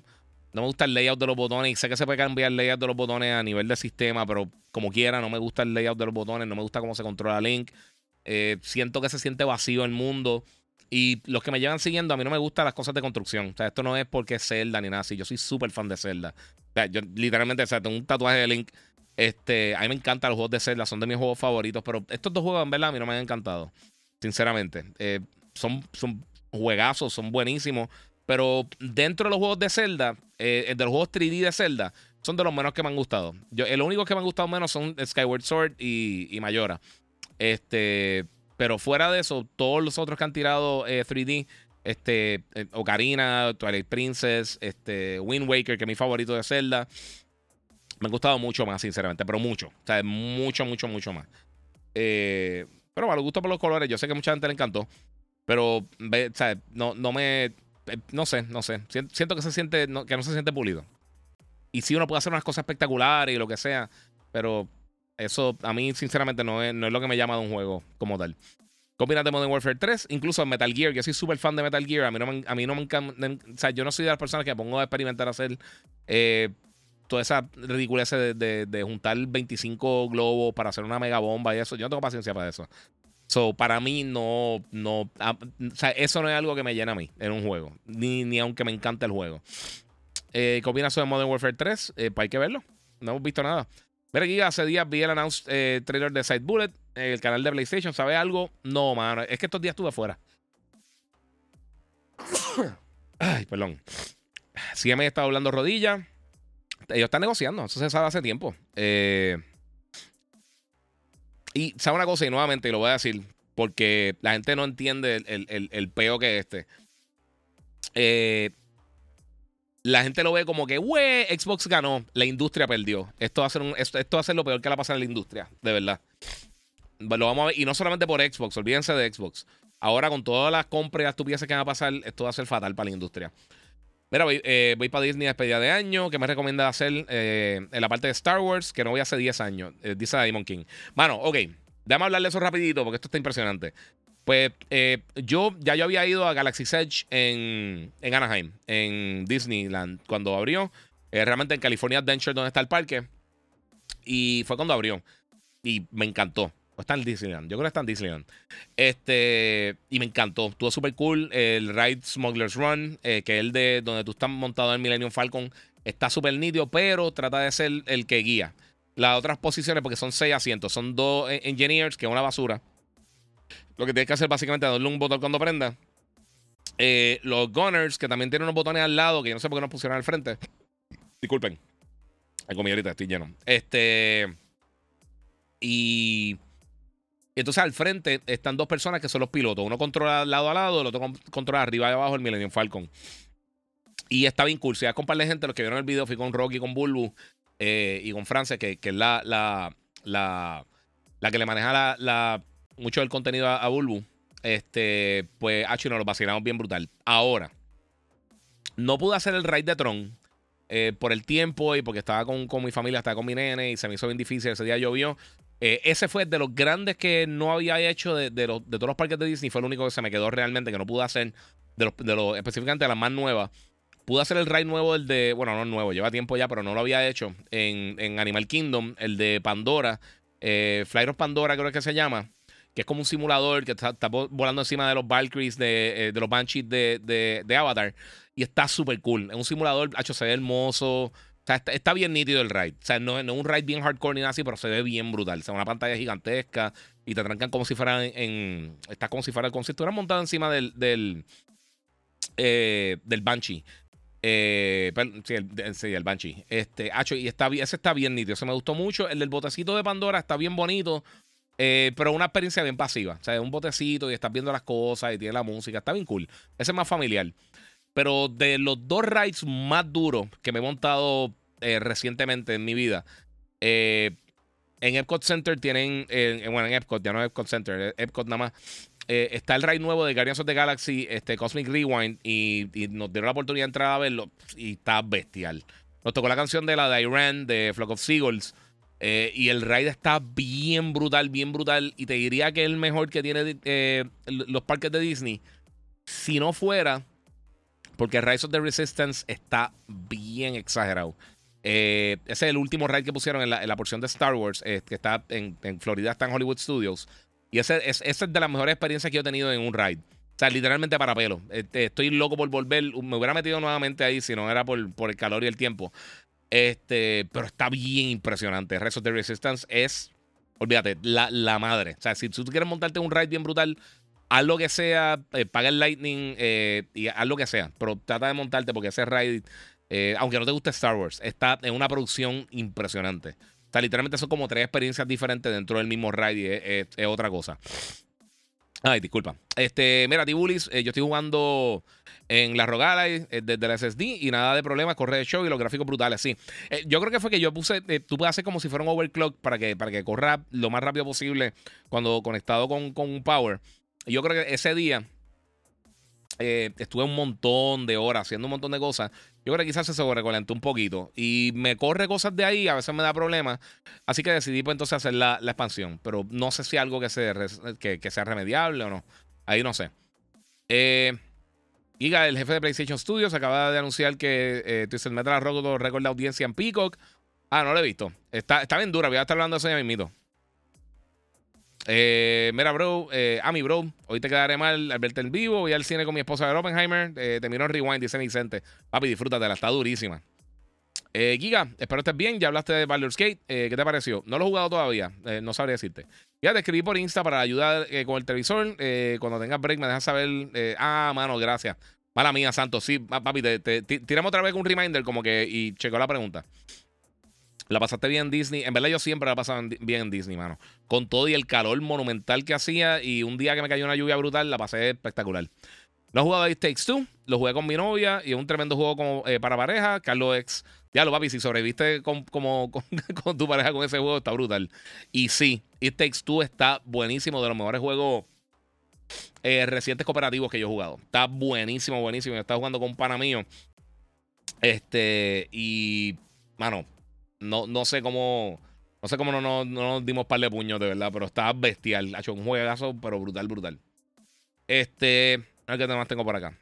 No me gusta el layout de los botones. Y sé que se puede cambiar el layout de los botones a nivel de sistema, pero como quiera, no me gusta el layout de los botones. No me gusta cómo se controla Link. Eh, siento que se siente vacío el mundo. Y los que me llevan siguiendo, a mí no me gustan las cosas de construcción. O sea, esto no es porque es Zelda ni nada así. Yo soy súper fan de Zelda. O sea, yo literalmente, o sea, tengo un tatuaje de Link. Este, a mí me encantan los juegos de Zelda, son de mis juegos favoritos. Pero estos dos juegos, en verdad, a mí no me han encantado. Sinceramente. Eh, son, son juegazos, son buenísimos. Pero dentro de los juegos de Zelda, eh, de los juegos 3D de Zelda, son de los menos que me han gustado. Yo, el único que me han gustado menos son Skyward Sword y, y Mayora. Este, pero fuera de eso, todos los otros que han tirado 3D, eh, este, eh, Ocarina, Twilight Princess, este, Wind Waker, que es mi favorito de Zelda, me han gustado mucho más, sinceramente, pero mucho. O sea, mucho, mucho, mucho más. Pero bueno, gusto por los colores. Yo sé que mucha gente le encantó. Pero, no, no me. Eh, no sé, no sé. Siento que se siente. que no se siente pulido. Y sí, uno puede hacer unas cosas espectaculares y lo que sea. Pero eso a mí, sinceramente, no es, no es lo que me llama de un juego como tal. ¿Qué opinas de Modern Warfare 3? Incluso Metal Gear. Yo soy súper fan de Metal Gear. A mí no me, a mí no me encanta. O sea, yo no soy de las personas que me pongo a experimentar a hacer eh, toda esa ridiculez de, de, juntar 25 globos para hacer una mega bomba y eso. Yo no tengo paciencia para eso. So, para mí no, no, ah, o sea, eso no es algo que me llena a mí en un juego, ni, ni aunque me encante el juego. Eh, ¿Qué opinas sobre Modern Warfare 3? Eh, pues hay que verlo, no hemos visto nada. Mira aquí, hace días vi el announced eh, trailer de Side Bullet, el canal de PlayStation, ¿sabe algo? No, mano, es que estos días estuve afuera. Ay, perdón. Sí me he estado hablando rodillas. Ellos están negociando, eso se sabe hace tiempo. Eh, y sabe una cosa, y nuevamente lo voy a decir, porque la gente no entiende el, el, peo que es este. Eh, la gente lo ve como que, wey, Xbox ganó, la industria perdió. Esto va a ser, esto, va a ser lo peor que va a pasar en la industria, de verdad. Lo vamos a ver, y no solamente por Xbox, olvídense de Xbox. Ahora con todas las compras y las que van a pasar, esto va a ser fatal para la industria. Mira, voy, eh, voy para Disney a despedida de año. ¿Qué me recomienda hacer eh, en la parte de Star Wars? Que no voy hace 10 años. Eh, dice Diamond King. Mano, ok. Déjame hablarle eso rapidito porque esto está impresionante. Pues yo ya yo había ido a Galaxy's Edge en, en Anaheim, en Disneyland, cuando abrió. realmente en California Adventure, donde está el parque. Y fue cuando abrió. Y me encantó. Está en Disneyland. Yo creo que está en Disneyland. Este, y me encantó. Estuvo súper cool. El Ride Smuggler's Run, eh, que es el de donde tú estás montado en Millennium Falcon, está súper nítido, pero trata de ser el que guía. Las otras posiciones, porque son seis asientos, son dos e, engineers, que es una basura. Lo que tienes que hacer básicamente es darle un botón cuando prenda. Eh, los Gunners, que también tienen unos botones al lado, que yo no sé por qué no pusieron al frente. Disculpen. Hay comida ahorita, estoy lleno. Este. Y entonces al frente están dos personas que son los pilotos. Uno controla lado a lado, el otro controla arriba y abajo el Millennium Falcon. Y está bien cool. Si par de gente, los que vieron el video, fui con Rocky, con Bulbu eh, y con Francia, que, es la, la, la, la, que le maneja la, mucho del contenido a, Bulbu. Este, pues, H, nos lo vacilamos bien brutal. Ahora, no pude hacer el raid de Tron eh, por el tiempo y porque estaba con, con, mi familia, estaba con mi nene y se me hizo bien difícil. Ese día llovió. Eh, ese fue de los grandes que no había hecho de, de, los, de, todos los parques de Disney. Fue el único que se me quedó realmente, que no pude hacer, de los, de los específicamente de las más nuevas. Pude hacer el ride nuevo, el de. Bueno, no nuevo, lleva tiempo ya, pero no lo había hecho. En, en Animal Kingdom, el de Pandora. Eh, of Pandora, creo que se llama. Que es como un simulador que está, volando encima de los Valkyries, de, eh, de los Banshees de, de, Avatar. Y está súper cool. Es un simulador, hecho, se ve hermoso está, bien nítido el ride. O sea, no, es un ride bien hardcore ni nada así, pero se ve bien brutal. O sea, una pantalla gigantesca y te trancan como si fuera en. está como si fuera como si estuvieras montado encima del. del, eh, del Banshee. Eh, sí, el, el Banshee. Este, y está, ese está bien nítido. Se me gustó mucho. El del botecito de Pandora está bien bonito. Eh, pero una experiencia bien pasiva. O sea, un botecito y estás viendo las cosas y tiene la música. Está bien cool. Ese es más familiar. Pero de los dos rides más duros que me he montado eh, recientemente en mi vida, eh, en Epcot Center tienen, bueno, en Epcot, ya no Epcot Center, Epcot nada más, eh, está el ride nuevo de Guardians of the Galaxy, este Cosmic Rewind, y, nos dieron la oportunidad de entrar a verlo, y está bestial. Nos tocó la canción de la de Iran, de Flock of Seagulls, y el ride está bien brutal, bien brutal, y te diría que es el mejor que tiene los parques de Disney. Si no fuera porque Rise of the Resistance está bien exagerado. Eh, ese es el último ride que pusieron en la, porción de Star Wars, eh, que está en, Florida, está en Hollywood Studios. Y ese, es, esa es de las mejores experiencias que he tenido en un ride. O sea, literalmente para pelo. Este, estoy loco por volver. Me hubiera metido nuevamente ahí si no era por, el calor y el tiempo. Este, pero está bien impresionante. Rise of the Resistance es, olvídate, la, madre. O sea, si tú quieres montarte un ride bien brutal, haz lo que sea, eh, paga el Lightning eh, y haz lo que sea, pero trata de montarte porque ese ride, eh, aunque no te guste Star Wars, está en una producción impresionante. O sea, literalmente son como tres experiencias diferentes dentro del mismo ride y es, otra cosa. Ay, disculpa. Este, mira, Tibulis, yo estoy jugando en la Rogala desde la SSD y nada de problema, corre de show y los gráficos brutales, sí. yo creo que fue que yo puse, tú puedes hacer como si fuera un overclock para que, para que corra lo más rápido posible cuando conectado con, con un power. Yo creo que ese día eh, estuve un montón de horas haciendo un montón de cosas. Yo creo que quizás se sobrecolentó un poquito. Y me corre cosas de ahí, a veces me da problemas. Así que decidí pues entonces hacer la, expansión. Pero no sé si algo que, sea, que, sea remediable o no. Ahí no sé. Eh, Giga, el jefe de PlayStation Studios, acaba de anunciar que eh, Twisted Metal ha roto récord de audiencia en Peacock. Ah, no lo he visto. Está, está bien dura, voy a estar hablando de eso ya mismito. Eh, mira, bro, eh, a mi bro, hoy te quedaré mal al verte en vivo. Voy al cine con mi esposa de Oppenheimer. Eh, te miro en Rewind, dice Vicente. Papi, disfrútatela, está durísima. Eh, Giga, espero estés bien. Ya hablaste de Baldur's Gate. Eh, ¿Qué te pareció? No lo he jugado todavía. No sabría decirte. Ya te escribí por Insta para ayudar con el televisor. Cuando tengas break, me dejas saber. ah, mano, gracias. Mala mía, Santos. Sí, pa- papi, te, te- ti- tiramos otra vez un reminder como que y checo la pregunta. La pasaste bien en Disney. En verdad, yo siempre la pasaba bien en Disney, mano. Con todo y el calor monumental que hacía. Y un día que me cayó una lluvia brutal, la pasé espectacular. No he jugado a It Takes Two. Lo jugué con mi novia. Y es un tremendo juego como, eh, para pareja. Carlos X. Ya lo, papi, si sobreviviste con, como, con tu pareja con ese juego, está brutal. Y sí, It Takes Two está buenísimo. De los mejores juegos eh, recientes cooperativos que yo he jugado. Está buenísimo, buenísimo. Yo estaba jugando con un pana mío. Este, y, mano, no, no sé cómo. No sé cómo no, no, no nos dimos par de puños, de verdad, pero estaba bestial. Ha hecho un juegazo, pero brutal, brutal. Este. A ver qué más tengo por acá.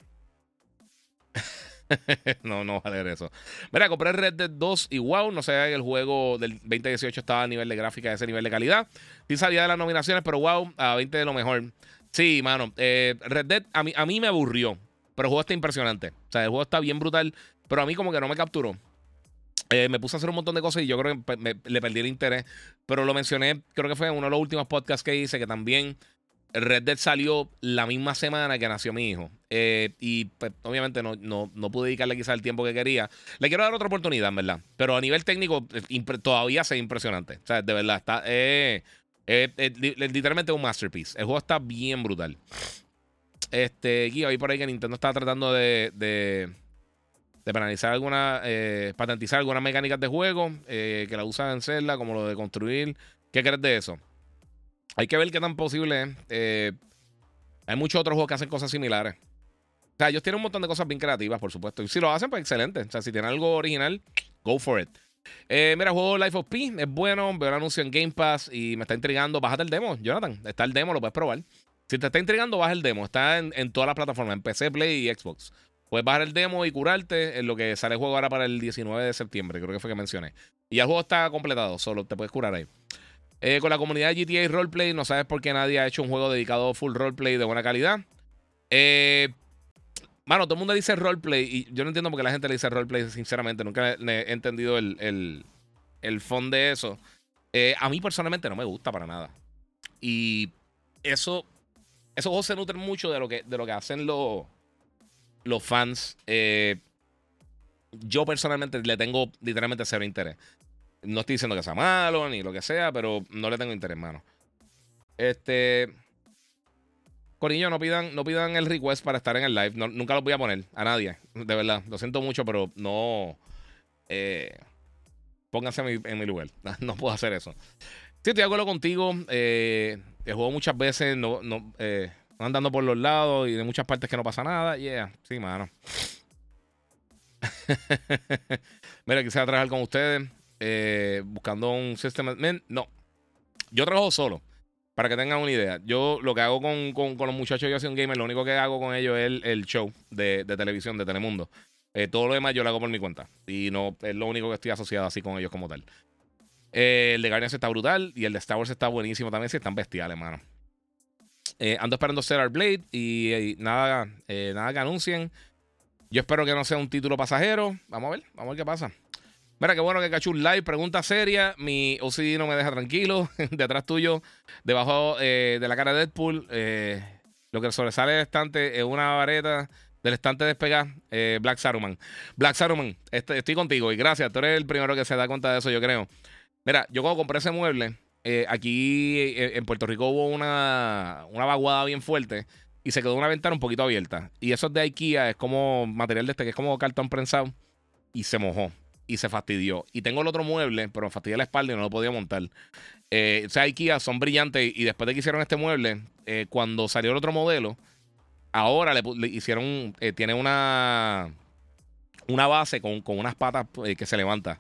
no, no va a leer eso. Mira, compré Red Dead 2 y wow, no sé el juego del 2018 estaba a nivel de gráfica, ese nivel de calidad. Sí sabía de las nominaciones, pero wow, a 20 de lo mejor. Sí, mano. eh, Red Dead a mí, a mí me aburrió, pero el juego está impresionante. O sea, el juego está bien brutal, pero a mí como que no me capturó. Eh, me puse a hacer un montón de cosas y yo creo que le perdí el interés. Pero lo mencioné, creo que fue en uno de los últimos podcasts que hice, que también Red Dead salió la misma semana que nació mi hijo. Eh, y pues, obviamente no, no, no pude dedicarle quizás el tiempo que quería. Le quiero dar otra oportunidad, en verdad. Pero a nivel técnico, eh, todavía se impresionante. O sea, de verdad, está. eh, li- literalmente un masterpiece. El juego está bien brutal. Este, Guía, vi por ahí que Nintendo está tratando de, de penalizar alguna, eh, patentizar algunas mecánicas de juego eh, que la usan en Zelda, como lo de construir. ¿Qué crees de eso? Hay que ver qué tan posible es. Eh, hay muchos otros juegos que hacen cosas similares. O sea, ellos tienen un montón de cosas bien creativas, por supuesto. Y si lo hacen, pues excelente. O sea, si tienen algo original, go for it. Mira, juego Life of P es bueno. Veo el anuncio en Game Pass y me está intrigando. Bájate el demo, Jonathan. Está el demo, lo puedes probar. Si te está intrigando, baja el demo. Está en, en todas las plataformas, en PC, Play y Xbox. Puedes bajar el demo y curarte en lo que sale el juego ahora para el 19 de septiembre, creo que fue que mencioné. Y el juego está completado, solo te puedes curar ahí. Eh, con la comunidad GTA Roleplay, no sabes por qué nadie ha hecho un juego dedicado a full roleplay de buena calidad. Eh, mano, todo el mundo dice roleplay y yo no entiendo por qué la gente le dice roleplay, sinceramente. Nunca he entendido el, el, el fondo de eso. Eh, a mí personalmente no me gusta para nada. Y eso, esos juegos se nutren mucho de lo que, de lo que hacen los, los fans. Eh, yo personalmente le tengo literalmente cero interés. No estoy diciendo que sea malo ni lo que sea, pero no le tengo interés, mano. Este. Corillo, no pidan, no pidan el request para estar en el live. No- nunca lo voy a poner a nadie. De verdad. Lo siento mucho, pero no. eh, pónganse en mi, en mi lugar. No puedo hacer eso. Sí, estoy de acuerdo contigo. Eh, el juego muchas veces no, no, andando por los lados y de muchas partes que no pasa nada. Yeah, sí, mano. Mira, quisiera trabajar con ustedes eh, buscando un sistema. No, yo trabajo solo. Para que tengan una idea, yo lo que hago con, con- los muchachos de un Gamer, lo único que hago con ellos es el, el show de, de televisión de Telemundo. Eh, todo lo demás yo lo hago por mi cuenta. Y no es lo único que estoy asociado así con ellos como tal. Eh, el de Guardians está brutal y el de Star Wars está buenísimo también. Sí, están bestiales, mano. Eh, ando esperando Stellar Blade y, y nada, eh, nada que anuncien. Yo espero que no sea un título pasajero. Vamos a ver, vamos a ver qué pasa. Mira, qué bueno que cachó un live. Pregunta seria. Mi OCD no me deja tranquilo. Detrás tuyo, debajo eh, de la cara de Deadpool. eh, lo que sobresale del estante es una vareta del estante despegada. eh, Black Saruman. Black Saruman, este- estoy contigo y gracias. Tú eres el primero que se da cuenta de eso, yo creo. Mira, yo cuando compré ese mueble, eh, aquí eh, en Puerto Rico hubo una, una vaguada bien fuerte y se quedó una ventana un poquito abierta. Y eso es de IKEA, es como material de este, que es como cartón prensado. Y se mojó y se fastidió. Y tengo el otro mueble, pero me fastidié la espalda y no lo podía montar. Eh, o sea, IKEA son brillantes y después de que hicieron este mueble, eh, cuando salió el otro modelo, ahora le, hicieron, tiene una, una base con, con unas patas que se levanta.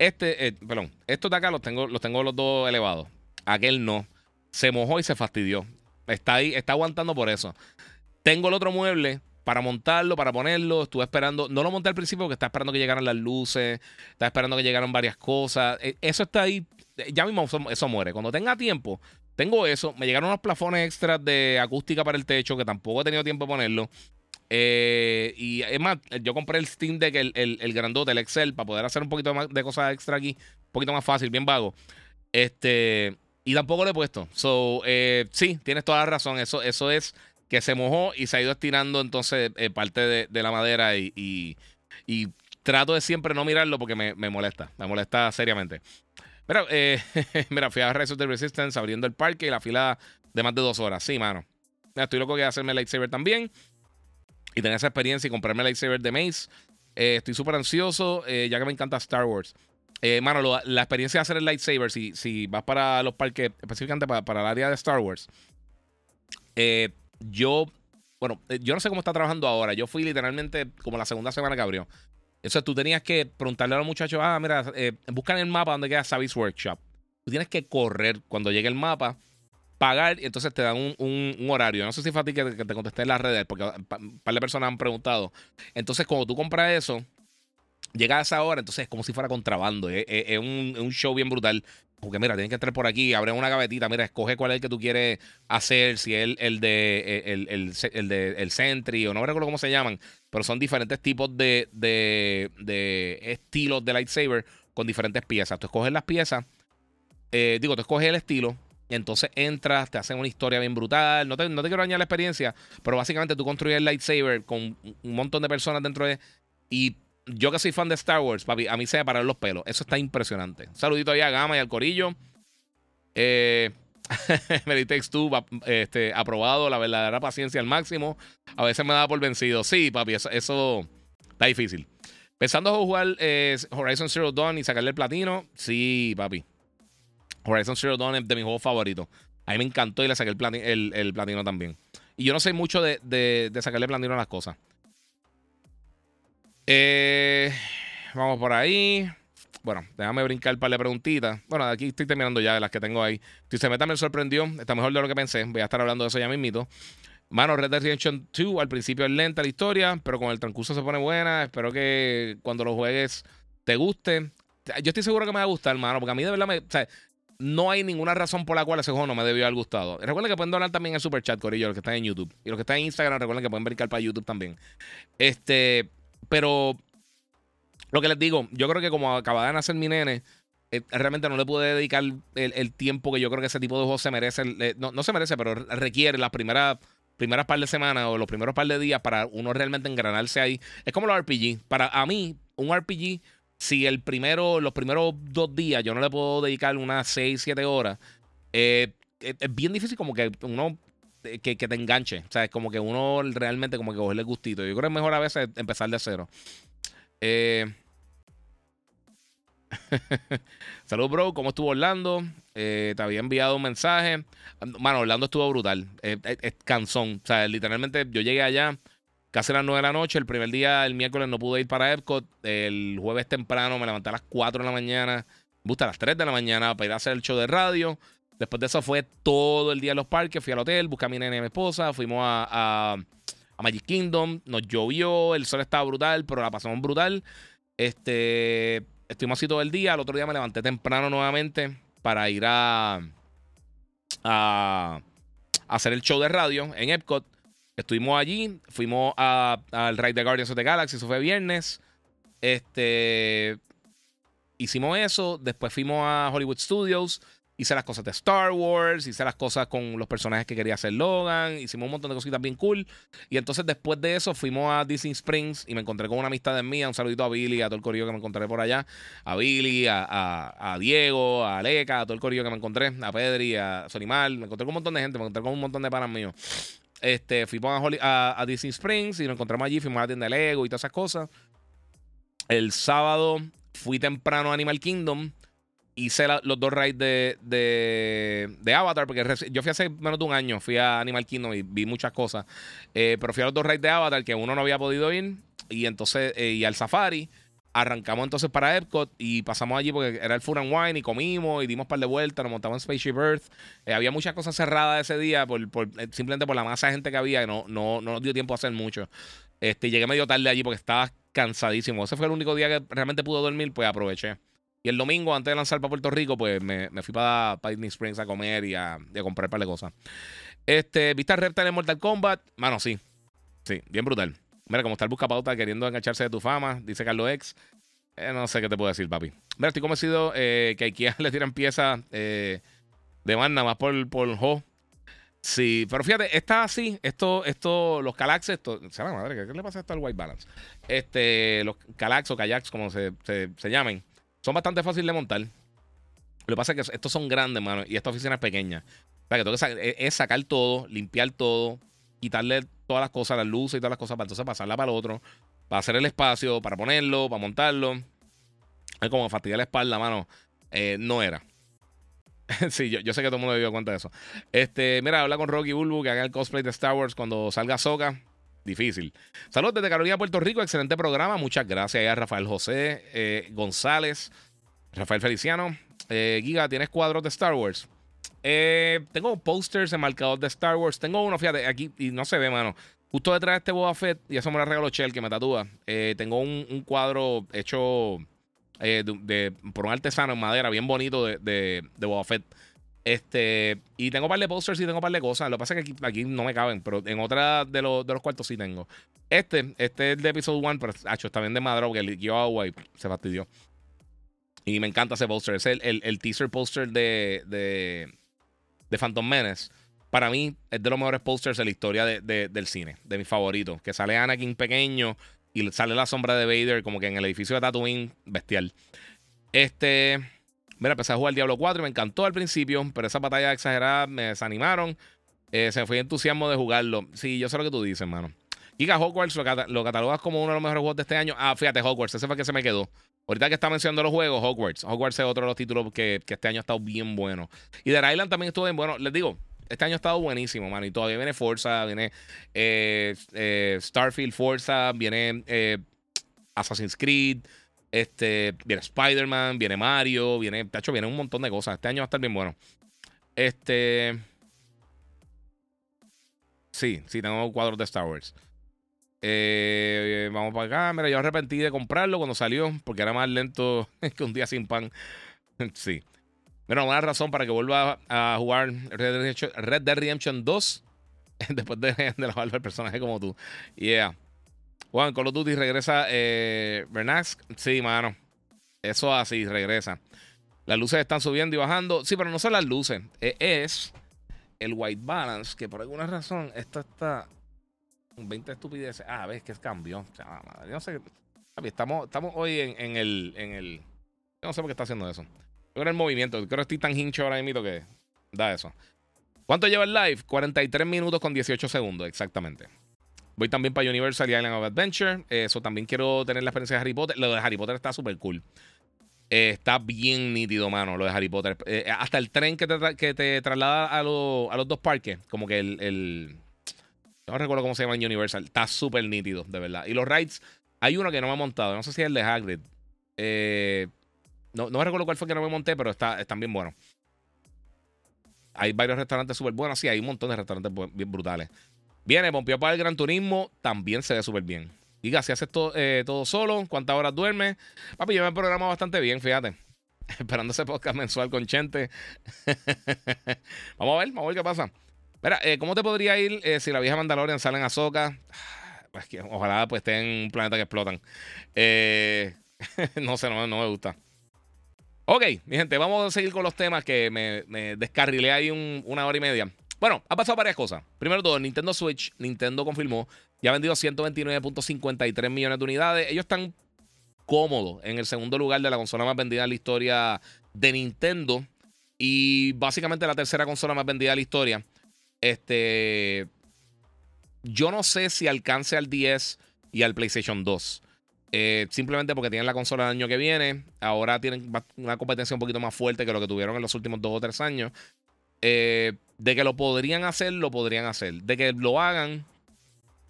Este, eh, perdón, estos de acá los tengo, los tengo los dos elevados. Aquel no. Se mojó y se fastidió. Está ahí, está aguantando por eso. Tengo el otro mueble para montarlo, para ponerlo. Estuve esperando. No lo monté al principio porque estaba esperando que llegaran las luces. Estaba esperando que llegaran varias cosas. Eh, Eso está ahí. Eh, Ya mismo eso, eso muere. Cuando tenga tiempo, tengo eso. Me llegaron unos plafones extras de acústica para el techo que tampoco he tenido tiempo de ponerlo. Eh, y es más, yo compré el Steam Deck, el, el, grandote, el Excel, para poder hacer un poquito más de cosas extra aquí. Un poquito más fácil, bien vago. Este. Y tampoco lo he puesto. So, eh, sí, tienes toda la razón. Eso, eso es que se mojó y se ha ido estirando entonces eh, parte de, la madera y, y, trato de siempre no mirarlo porque me, molesta. Me molesta seriamente. Pero, eh, mira, fui a Rise of the Resistance abriendo el parque y la fila de más de dos horas. Sí, mano. estoy loco que hacerme lightsaber también y tener esa experiencia y comprarme el lightsaber de Mace. Eh, estoy súper ansioso, eh, ya que me encanta Star Wars. Eh, mano, la experiencia de hacer el lightsaber, si, si vas para los parques, específicamente para, el área de Star Wars, yo, bueno, yo no sé cómo está trabajando ahora. Yo fui literalmente como la segunda semana que abrió. Eso tú tenías que preguntarle a los muchachos, ah, mira, buscan el mapa donde queda Savis Workshop. Tú tienes que correr cuando llegue el mapa pagar y entonces te dan un, horario. No sé si fue a ti que, te contesté en las redes, porque un par de personas han preguntado. Entonces, cuando tú compras eso, llega a esa hora, entonces es como si fuera contrabando. Es, un, show bien brutal. Porque mira, tienes que entrar por aquí, abre una gavetita, mira, escoge cuál es el que tú quieres hacer, si es el, de el, el, de el Sentry o no recuerdo cómo se llaman, pero son diferentes tipos de, de, de estilos de lightsaber con diferentes piezas. Tú escoges las piezas, eh, digo, tú escoges el estilo, y entonces entras, te hacen una historia bien brutal. No te, no te quiero dañar la experiencia, pero básicamente tú construyes el lightsaber con un montón de personas dentro de. Y yo que soy fan de Star Wars, papi, a mí se me paran los pelos. Eso está impresionante. Un saludito ahí a Gama y al Corillo. Eh. Takes Two, este, aprobado, la verdadera paciencia al máximo. A veces me da por vencido. Sí, papi, eso, está difícil. Pensando en jugar eh, Horizon Zero Dawn y sacarle el platino, sí, papi. Horizon Zero Dawn es de mis juegos favoritos. A mí me encantó y le saqué el, el, platino también. Y yo no sé mucho de sacarle platino a las cosas. Eh, vamos por ahí. Bueno, déjame brincar para la preguntita. Bueno, aquí estoy terminando ya de las que tengo ahí. Si se meta me sorprendió. Está mejor de lo que pensé. Voy a estar hablando de eso ya mismito. Mano, Red Dead Redemption 2 al principio es lenta la historia, pero con el transcurso se pone buena. Espero que cuando lo juegues te guste. Yo estoy seguro que me va a gustar, mano, porque a mí de verdad me no hay ninguna razón por la cual ese juego no me debió haber gustado. Recuerden que pueden donar también en Super Chat, Corillo, los que están en YouTube. Y los que están en Instagram, recuerden que pueden brincar para YouTube también. Este, pero lo que les digo, yo creo que como acaba de nacer mi nene, eh, realmente no le pude dedicar el, tiempo que yo creo que ese tipo de juego se merece. Eh, no, se merece, pero requiere las primeras, primeras par de semanas o los primeros par de días para uno realmente engranarse ahí. Es como los RPG. Para a mí, un RPG si el primero, los primeros dos días yo no le puedo dedicar unas 6, 7 horas, eh, es bien difícil como que uno eh, que, te enganche. O sea, es como que uno realmente como que cogerle gustito. Yo creo que es mejor a veces empezar de cero. Eh... Salud, bro. ¿Cómo estuvo Orlando? Eh, te había enviado un mensaje. Mano, Orlando estuvo brutal. es cansón. O sea, literalmente yo llegué allá casi a las 9 de la noche. El primer día, el miércoles, no pude ir para Epcot. El jueves temprano me levanté a las 4 de la mañana. Me gusta a las 3 de la mañana para ir a hacer el show de radio. Después de eso fue todo el día en los parques. Fui al hotel, busqué a mi nena y a mi esposa. Fuimos a, a, Magic Kingdom. Nos llovió, el sol estaba brutal, pero la pasamos brutal. Este, estuvimos así todo el día. El otro día me levanté temprano nuevamente para ir a, a hacer el show de radio en Epcot. Estuvimos allí, fuimos al Ride de Guardians of the Galaxy, eso fue viernes. Este. Hicimos eso, después fuimos a Hollywood Studios, hice las cosas de Star Wars, hice las cosas con los personajes que quería hacer Logan, hicimos un montón de cositas bien cool. Y entonces después de eso fuimos a Disney Springs y me encontré con una amistad mía, un saludito a Billy, a todo el corillo que me encontré por allá, a Billy, a, Diego, a Aleca, a todo el corillo que me encontré, a Pedri, a Sonimal, me encontré con un montón de gente, me encontré con un montón de panas míos. Este, fuimos a, Disney Springs y nos encontramos allí, fuimos a la tienda de Lego y todas esas cosas. El sábado fui temprano a Animal Kingdom. Hice los dos rides de, de, Avatar, porque yo fui hace menos de un año, fui a Animal Kingdom y vi muchas cosas. Eh, pero fui a los dos rides de Avatar que uno no había podido ir. Y entonces, eh, y al Safari. Arrancamos entonces para Epcot y pasamos allí porque era el Food and Wine y comimos y dimos par de vueltas, nos montamos en Spaceship Earth. Eh, había muchas cosas cerradas ese día por, eh, simplemente por la masa de gente que había y no, no, no nos dio tiempo a hacer mucho. Este, llegué medio tarde allí porque estaba cansadísimo. Ese fue el único día que realmente pude dormir, pues aproveché. Y el domingo, antes de lanzar para Puerto Rico, pues me, fui para, Disney Springs a comer y a, comprar un par de cosas. Este, ¿viste Reptile en Mortal Kombat? Mano, sí. Sí, bien brutal. Mira, como está el buscapauta queriendo engancharse de tu fama, dice Carlos X. Eh, no sé qué te puedo decir, papi. Mira, estoy convencido eh, que IKEA le tiran piezas eh, de más nada más por, por Ho. Sí, pero fíjate, está así. Esto, esto, los Calax, esto. Se madre, ¿qué le pasa a esto al White Balance? Este, los Calax o Kayaks, como se, se, llamen, son bastante fáciles de montar. Lo que pasa es que estos son grandes, mano, y esta oficina es pequeña. O sea, que tengo que es sacar todo, limpiar todo, quitarle todas las cosas, las luces y todas las cosas, para entonces pasarla para el otro, para hacer el espacio, para ponerlo, para montarlo. Es como fastidiar la espalda, mano. Eh, no era. sí, yo, sé que todo el mundo dio cuenta de eso. Este, mira, habla con Rocky Bulbu que haga el cosplay de Star Wars cuando salga Soca. Difícil. Saludos desde Carolina, Puerto Rico. Excelente programa. Muchas gracias a Rafael José eh, González, Rafael Feliciano. Eh, Giga, ¿tienes cuadros de Star Wars? Eh, tengo posters enmarcados de Star Wars. Tengo uno, fíjate, aquí, y no se ve, mano. Justo detrás de este Boba Fett, y eso me lo regaló Chell, que me tatúa. tengo un, cuadro hecho de, por un artesano en madera, bien bonito de, de, Boba Fett. Este, y tengo un par de posters y tengo un par de cosas. Lo que pasa es que aquí, no me caben, pero en otra de, los, de los cuartos sí tengo. Este, este es de Episode 1, pero hecho, está bien de madera porque el agua y se fastidió. Y me encanta ese poster. Es el, el, teaser poster de, de, de, Phantom Menace. Para mí es de los mejores posters de la historia de, del cine, de mis favoritos. Que sale Anakin pequeño y sale la sombra de Vader como que en el edificio de Tatooine, bestial. Este. Mira, empecé a jugar Diablo 4 y me encantó al principio, pero esas batallas exageradas me desanimaron. Eh, se me fue entusiasmo de jugarlo. Sí, yo sé lo que tú dices, hermano. Giga Hogwarts lo, catalogas como uno de los mejores juegos de este año. Ah, fíjate, Hogwarts, ese fue que se me quedó. Ahorita que está mencionando los juegos, Hogwarts. Hogwarts es otro de los títulos que, este año ha estado bien bueno. Y The Island también estuvo bien bueno. Les digo, este año ha estado buenísimo, mano. Y todavía viene Forza, viene eh, eh, Starfield Forza, viene Assassin's Creed. Este, viene Spider-Man, viene Mario, viene, hecho, viene un montón de cosas. Este año va a estar bien bueno. Este. Sí, sí, tengo cuadros de Star Wars. Eh, vamos para acá. Mira, yo arrepentí de comprarlo cuando salió, porque era más lento que un día sin pan. sí. Pero una razón para que vuelva a jugar Red Dead Redemption, 2 después de, de lavar el personaje como tú. Yeah. Juan, Call of Duty regresa eh. Sí, mano. Eso así, regresa. Las luces están subiendo y bajando. Sí, pero no son las luces. E, es el white balance, que por alguna razón esto está 20 estupideces. Ah, ves que es cambio. O sea, yo no sé. Estamos, estamos hoy en, el, en el. Yo no sé por qué está haciendo eso. Yo creo el movimiento. Creo que estoy tan hincho ahora mismo que da eso. ¿Cuánto lleva el live? 43 minutos con 18 segundos, exactamente. Voy también para Universal Island of Adventure. Eso también quiero tener la experiencia de Harry Potter. Lo de Harry Potter está súper cool. Eh, está bien nítido, mano, lo de Harry Potter. Eh, hasta el tren que te, que te traslada a, a, los dos parques. Como que el, No recuerdo cómo se llama en Universal. Está súper nítido, de verdad. Y los rides. Hay uno que no me he montado. No sé si es el de Hagrid. Eh, no, no recuerdo cuál fue que no me monté, pero está, están bien buenos. Hay varios restaurantes súper buenos. Sí, hay un montón de restaurantes bien brutales. Viene, pompeó para el Gran Turismo, también se ve súper bien. Diga, si haces eh, todo solo, ¿cuántas horas duermes? Papi, yo me programa bastante bien, fíjate. Esperando ese podcast mensual con Chente. vamos a ver, vamos a ver qué pasa. Mira, eh, ¿cómo te podría ir eh, si la vieja Mandalorian sale en Azoka? Pues que ojalá pues esté en un planeta que explotan. no sé, no, me gusta. Ok, mi gente, vamos a seguir con los temas que me, me descarrilé ahí una hora y media. Bueno, ha pasado varias cosas. Primero todo, Nintendo Switch, Nintendo confirmó, ya ha vendido 129.53 millones de unidades. Ellos están cómodos en el segundo lugar de la consola más vendida en la historia de Nintendo. Y básicamente la tercera consola más vendida de la historia. Este. Yo no sé si alcance al 10 y al PlayStation 2. Eh, simplemente porque tienen la consola el año que viene. Ahora tienen una competencia un poquito más fuerte que lo que tuvieron en los últimos dos o tres años. Eh, de que lo podrían hacer, lo podrían hacer. De que lo hagan,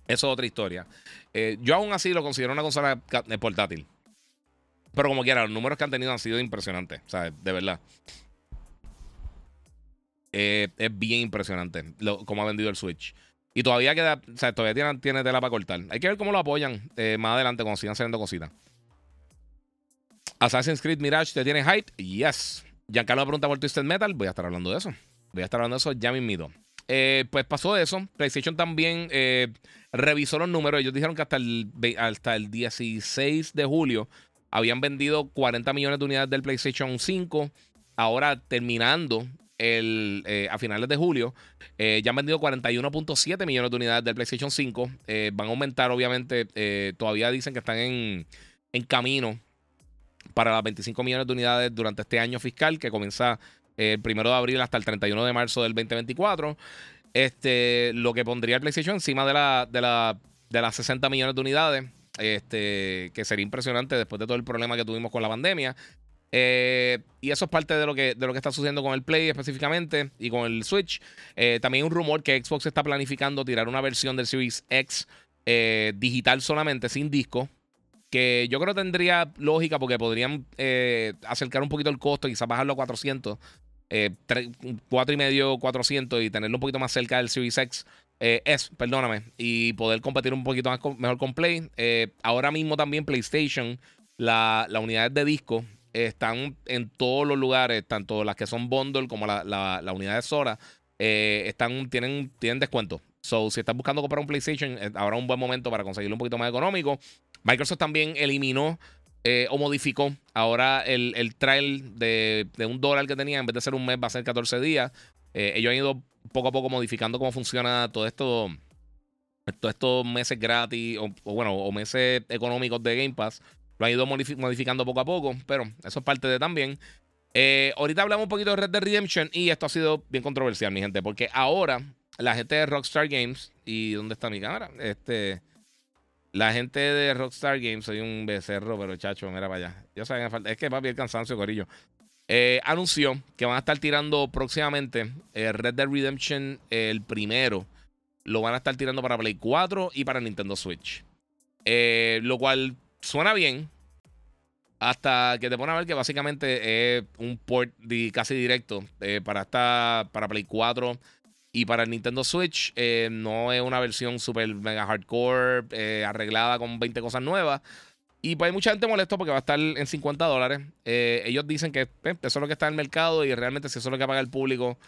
eso es otra historia. Eh, yo aún así lo considero una consola portátil. Pero como quiera, los números que han tenido han sido impresionantes. O sea, de verdad. Eh, es bien impresionante lo, cómo ha vendido el Switch. Y todavía queda, o sea, todavía tiene, tiene tela para cortar. Hay que ver cómo lo apoyan más adelante cuando sigan saliendo cositas. Assassin's Creed Mirage te tiene hype. Yes. Giancarlo pregunta por Twisted Metal. Voy a estar hablando de eso. Voy a estar hablando de eso ya mismito. Eh, pues pasó eso. PlayStation también eh, revisó los números. Ellos dijeron que hasta el, hasta el 16 de julio habían vendido 40 millones de unidades del PlayStation 5. Ahora terminando el, eh, a finales de julio, ya han vendido 41.7 millones de unidades del PlayStation 5. van a aumentar, obviamente. todavía dicen que están en, en camino para las 25 millones de unidades durante este año fiscal que comienza eh, el primero de abril hasta el 31 de marzo del 2024. Este, lo que pondría el PlayStation encima de, la, de, la, de las 60 millones de unidades, este, que sería impresionante después de todo el problema que tuvimos con la pandemia. Eh, y eso es parte de lo, que, de lo que está sucediendo con el Play específicamente y con el Switch. Eh, también un rumor que Xbox está planificando tirar una versión del Series X digital solamente, sin disco que yo creo tendría lógica porque podrían eh, acercar un poquito el costo, quizás bajarlo a 400, eh, 4 y medio, 400 y tenerlo un poquito más cerca del Series X. Eh, S, perdóname, y poder competir un poquito más mejor con Play. Eh, ahora mismo también PlayStation, las la unidades de disco están en todos los lugares, tanto las que son bundle como la, la, unidad de Sora, están, tienen, tienen descuento. So, si estás buscando comprar un PlayStation, ahora es un buen momento para conseguirlo un poquito más económico. Microsoft también eliminó eh, o modificó ahora el, el trial de, un dólar que tenía, en vez de ser un mes, va a ser 14 días. Eh, ellos han ido poco a poco modificando cómo funciona todo esto, todos estos meses gratis, o, bueno, o meses económicos de Game Pass. Lo han ido modificando poco a poco, pero eso es parte de también. Eh, ahorita hablamos un poquito de Red Dead Redemption y esto ha sido bien controversial, mi gente, porque ahora la gente de Rockstar Games, ¿y dónde está mi cámara? Este, la gente de Rockstar Games, soy un becerro, pero chacho, mira para allá. Que falta. Es que papi, el cansancio, Corillo. Eh, anunció que van a estar tirando próximamente eh, Red Dead Redemption, el primero. Lo van a estar tirando para Play 4 y para Nintendo Switch. Eh, lo cual suena bien. Hasta que te ponen a ver que básicamente es un port casi directo para, esta, para Play 4 y para el Nintendo Switch eh, no es una versión super mega hardcore, eh, arreglada con 20 cosas nuevas. Y pues hay mucha gente molesto porque va a estar en 50 dólares. Eh, ellos dicen que eso es lo que está en el mercado y realmente si eso es lo que paga el público,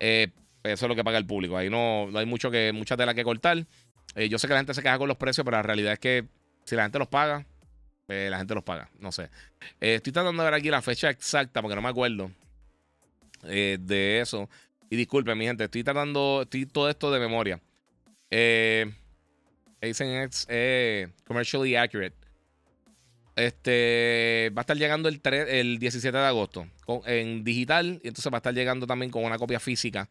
eso es lo que paga el público. Ahí no, no hay mucho que, mucha tela que cortar. yo sé que la gente se queja con los precios, pero la realidad es que si la gente los paga, pues la gente los paga. No sé. estoy tratando de ver aquí la fecha exacta porque no me acuerdo de eso. Y disculpen, mi gente, estoy tratando, estoy todo esto de memoria. Eh, dicen es eh, commercially accurate. Este va a estar llegando el, el 17 de agosto en digital y entonces va a estar llegando también con una copia física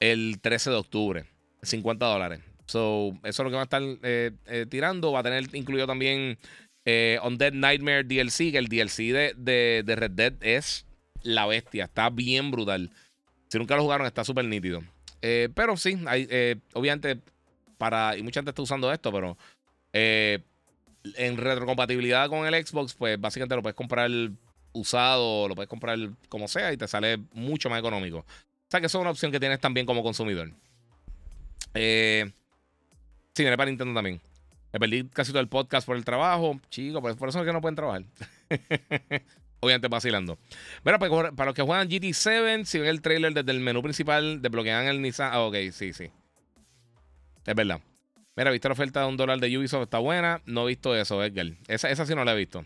el 13 de octubre, 50 dólares. So, eso es lo que va a estar eh, eh, tirando. Va a tener incluido también eh, Undead Nightmare DLC, que el DLC de, de, de Red Dead es la bestia, está bien brutal. Si nunca lo jugaron, está súper nítido. Eh, pero sí, hay, eh, obviamente, para. Y mucha gente está usando esto, pero. Eh, en retrocompatibilidad con el Xbox, pues básicamente lo puedes comprar usado, lo puedes comprar como sea y te sale mucho más económico. O sea que eso es una opción que tienes también como consumidor. Eh, sí, viene para Nintendo también. Me perdí casi todo el podcast por el trabajo. Chicos, pues por eso es que no pueden trabajar. Obviamente vacilando. Mira, pues, para los que juegan GT7, si ven el trailer desde el menú principal, desbloquean el Nissan. Ah, ok, sí, sí. Es verdad. Mira, ¿viste la oferta de un dólar de Ubisoft? Está buena. No he visto eso, Edgar. Esa, esa sí no la he visto.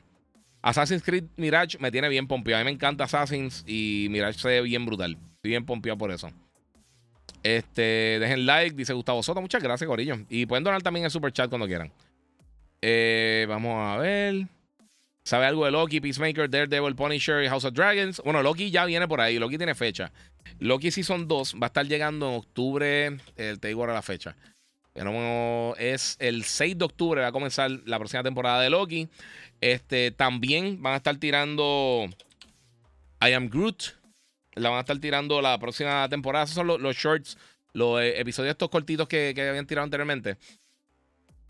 Assassin's Creed Mirage me tiene bien pompeado. A mí me encanta Assassin's y Mirage se ve bien brutal. Estoy bien pompeado por eso. Este, dejen like, dice Gustavo Soto. Muchas gracias, Corillo. Y pueden donar también el super chat cuando quieran. Eh, vamos a ver. ¿Sabe algo de Loki, Peacemaker, Daredevil, Punisher y House of Dragons? Bueno, Loki ya viene por ahí. Loki tiene fecha. Loki Season 2 va a estar llegando en octubre. te digo ahora la fecha. Pero es el 6 de octubre va a comenzar la próxima temporada de Loki. Este, también van a estar tirando I Am Groot. La van a estar tirando la próxima temporada. Esos son los, shorts, los eh, episodios estos cortitos que, que habían tirado anteriormente.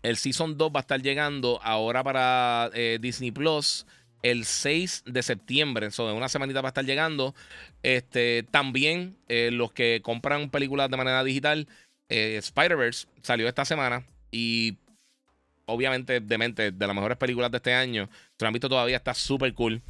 El Season 2 va a estar llegando ahora para eh, Disney Plus el 6 de septiembre. Eso de una semanita va a estar llegando. Este, también eh, los que compran películas de manera digital, Spider-Verse salió esta semana. Y obviamente, demente, de las mejores películas de este año. Si lo han visto todavía, está súper cool.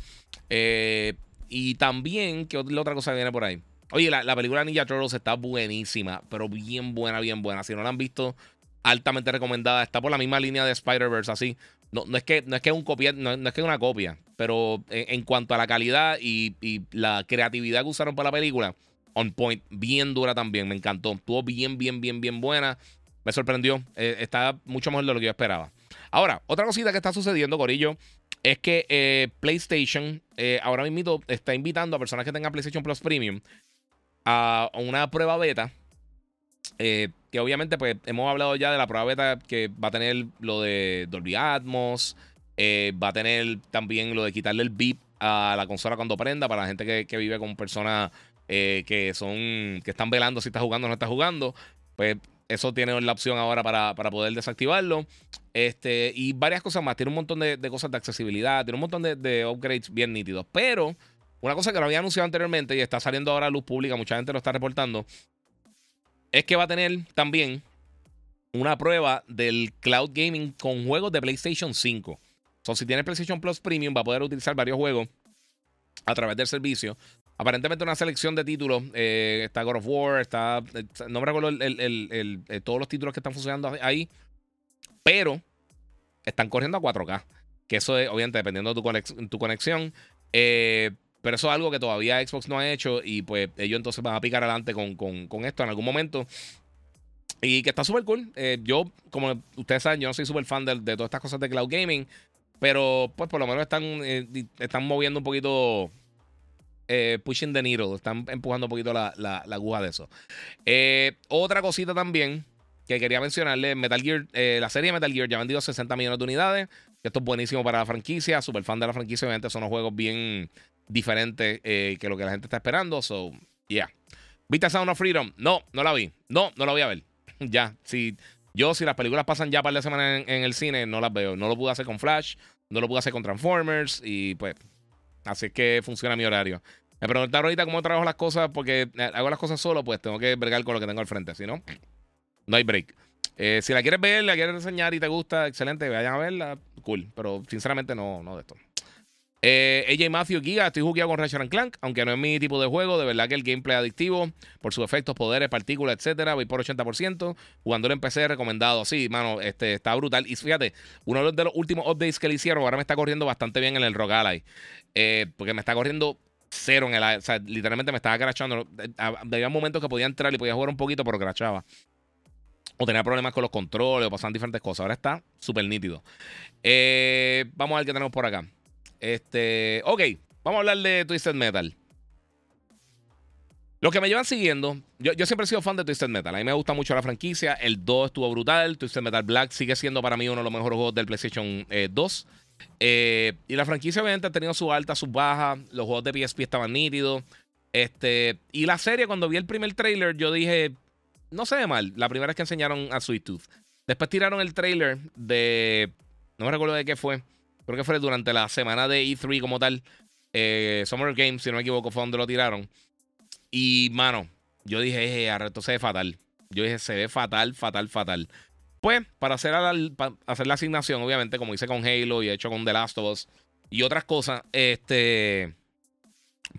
Eh, y también, ¿qué otra cosa viene por ahí? Oye, la, película Ninja Turtles está buenísima, pero bien buena, bien buena. Si no la han visto, altamente recomendada. Está por la misma línea de Spider-Verse, así. No, no, es que, no es que un copia, no, es que una copia, pero en, cuanto a la calidad y, la creatividad que usaron para la película, on point, bien dura también, me encantó. Estuvo bien, bien, bien, bien buena. Me sorprendió. Eh, está mucho mejor de lo que yo esperaba. Ahora, otra cosita que está sucediendo, Corillo, es que eh, PlayStation eh, ahora mismo está invitando a personas que tengan PlayStation Plus Premium a una prueba beta. Eh, que obviamente, pues hemos hablado ya de la prueba beta que va a tener lo de Dolby Atmos. va a tener también lo de quitarle el beep a la consola cuando prenda para la gente que, vive con personas que son que están velando si está jugando o no está jugando. Pues eso tiene la opción ahora para, poder desactivarlo. Este, y varias cosas más. Tiene un montón de, cosas de accesibilidad. Tiene un montón de, upgrades bien nítidos. Pero una cosa que lo había anunciado anteriormente y está saliendo ahora a luz pública, mucha gente lo está reportando, es que va a tener también una prueba del cloud gaming con juegos de PlayStation 5. O si tiene PlayStation Plus Premium, va a poder utilizar varios juegos a través del servicio aparentemente una selección de títulos. Eh, está God of War, está. No me recuerdo eh, todos los títulos que están funcionando ahí. Pero están corriendo a 4K. Que eso es, obviamente, dependiendo de tu, conexión. Eh, pero eso es algo que todavía Xbox no ha hecho. Y pues ellos entonces van a picar adelante con, esto en algún momento. Y que está súper cool. yo, como ustedes saben, yo no soy súper fan de, todas estas cosas de cloud gaming. Pero pues por lo menos están, están moviendo un poquito eh, pushing the needle, están empujando un poquito la, aguja de eso. Eh, otra cosita también que quería mencionarle, Metal Gear, eh, la serie Metal Gear ya ha vendido 60 millones de unidades. Esto es buenísimo para la franquicia, super fan de la franquicia, obviamente son unos juegos bien diferentes que lo que la gente está esperando. So, yeah. ¿Viste Sound of Freedom? No, no la vi. No, no la voy a ver. ya, si yo, si las películas pasan ya para la semana en, en, el cine, no las veo. No lo pude hacer con Flash, no lo pude hacer con Transformers y pues así es que funciona mi horario. Me preguntaron ahorita cómo trabajo las cosas, porque eh, hago las cosas solo, pues tengo que bregar con lo que tengo al frente. Si no, no hay break. Eh, si la quieres ver, la quieres enseñar y te gusta, excelente, vayan a verla, cool. Pero sinceramente no, no de esto. Eh, AJ Matthew Giga, estoy jugando con Ratchet Clank, aunque no es mi tipo de juego, de verdad que el gameplay adictivo, por sus efectos, poderes, partículas, etcétera, voy por 80%. Jugándolo en PC recomendado, sí, mano, este, está brutal. Y fíjate, uno de los últimos updates que le hicieron, ahora me está corriendo bastante bien en el Rogue Ally, porque me está corriendo cero en el O sea, literalmente me estaba crachando. Había momentos que podía entrar y podía jugar un poquito, pero crachaba. O tenía problemas con los controles, o pasaban diferentes cosas. Ahora está súper nítido. Eh, vamos a ver qué tenemos por acá. Este. Ok, vamos a hablar de Twisted Metal. Los que me llevan siguiendo, yo, yo, siempre he sido fan de Twisted Metal. A mí me gusta mucho la franquicia. El 2 estuvo brutal. Twisted Metal Black sigue siendo para mí uno de los mejores juegos del PlayStation 2. Eh, y la franquicia obviamente ha tenido sus altas, sus bajas. Los juegos de PSP estaban nítidos. Este, y la serie, cuando vi el primer trailer, yo dije, no se ve mal. La primera vez que enseñaron a Sweet Tooth. Después tiraron el trailer de... No me recuerdo de qué fue. Creo que fue durante la semana de E3 como tal. Eh, Summer Games, si no me equivoco, fue donde lo tiraron. Y, mano, yo dije, esto se ve fatal. Yo dije, se ve fatal, fatal, fatal. Pues, para hacer, la, asignación, obviamente, como hice con Halo y he hecho con The Last of Us y otras cosas, este.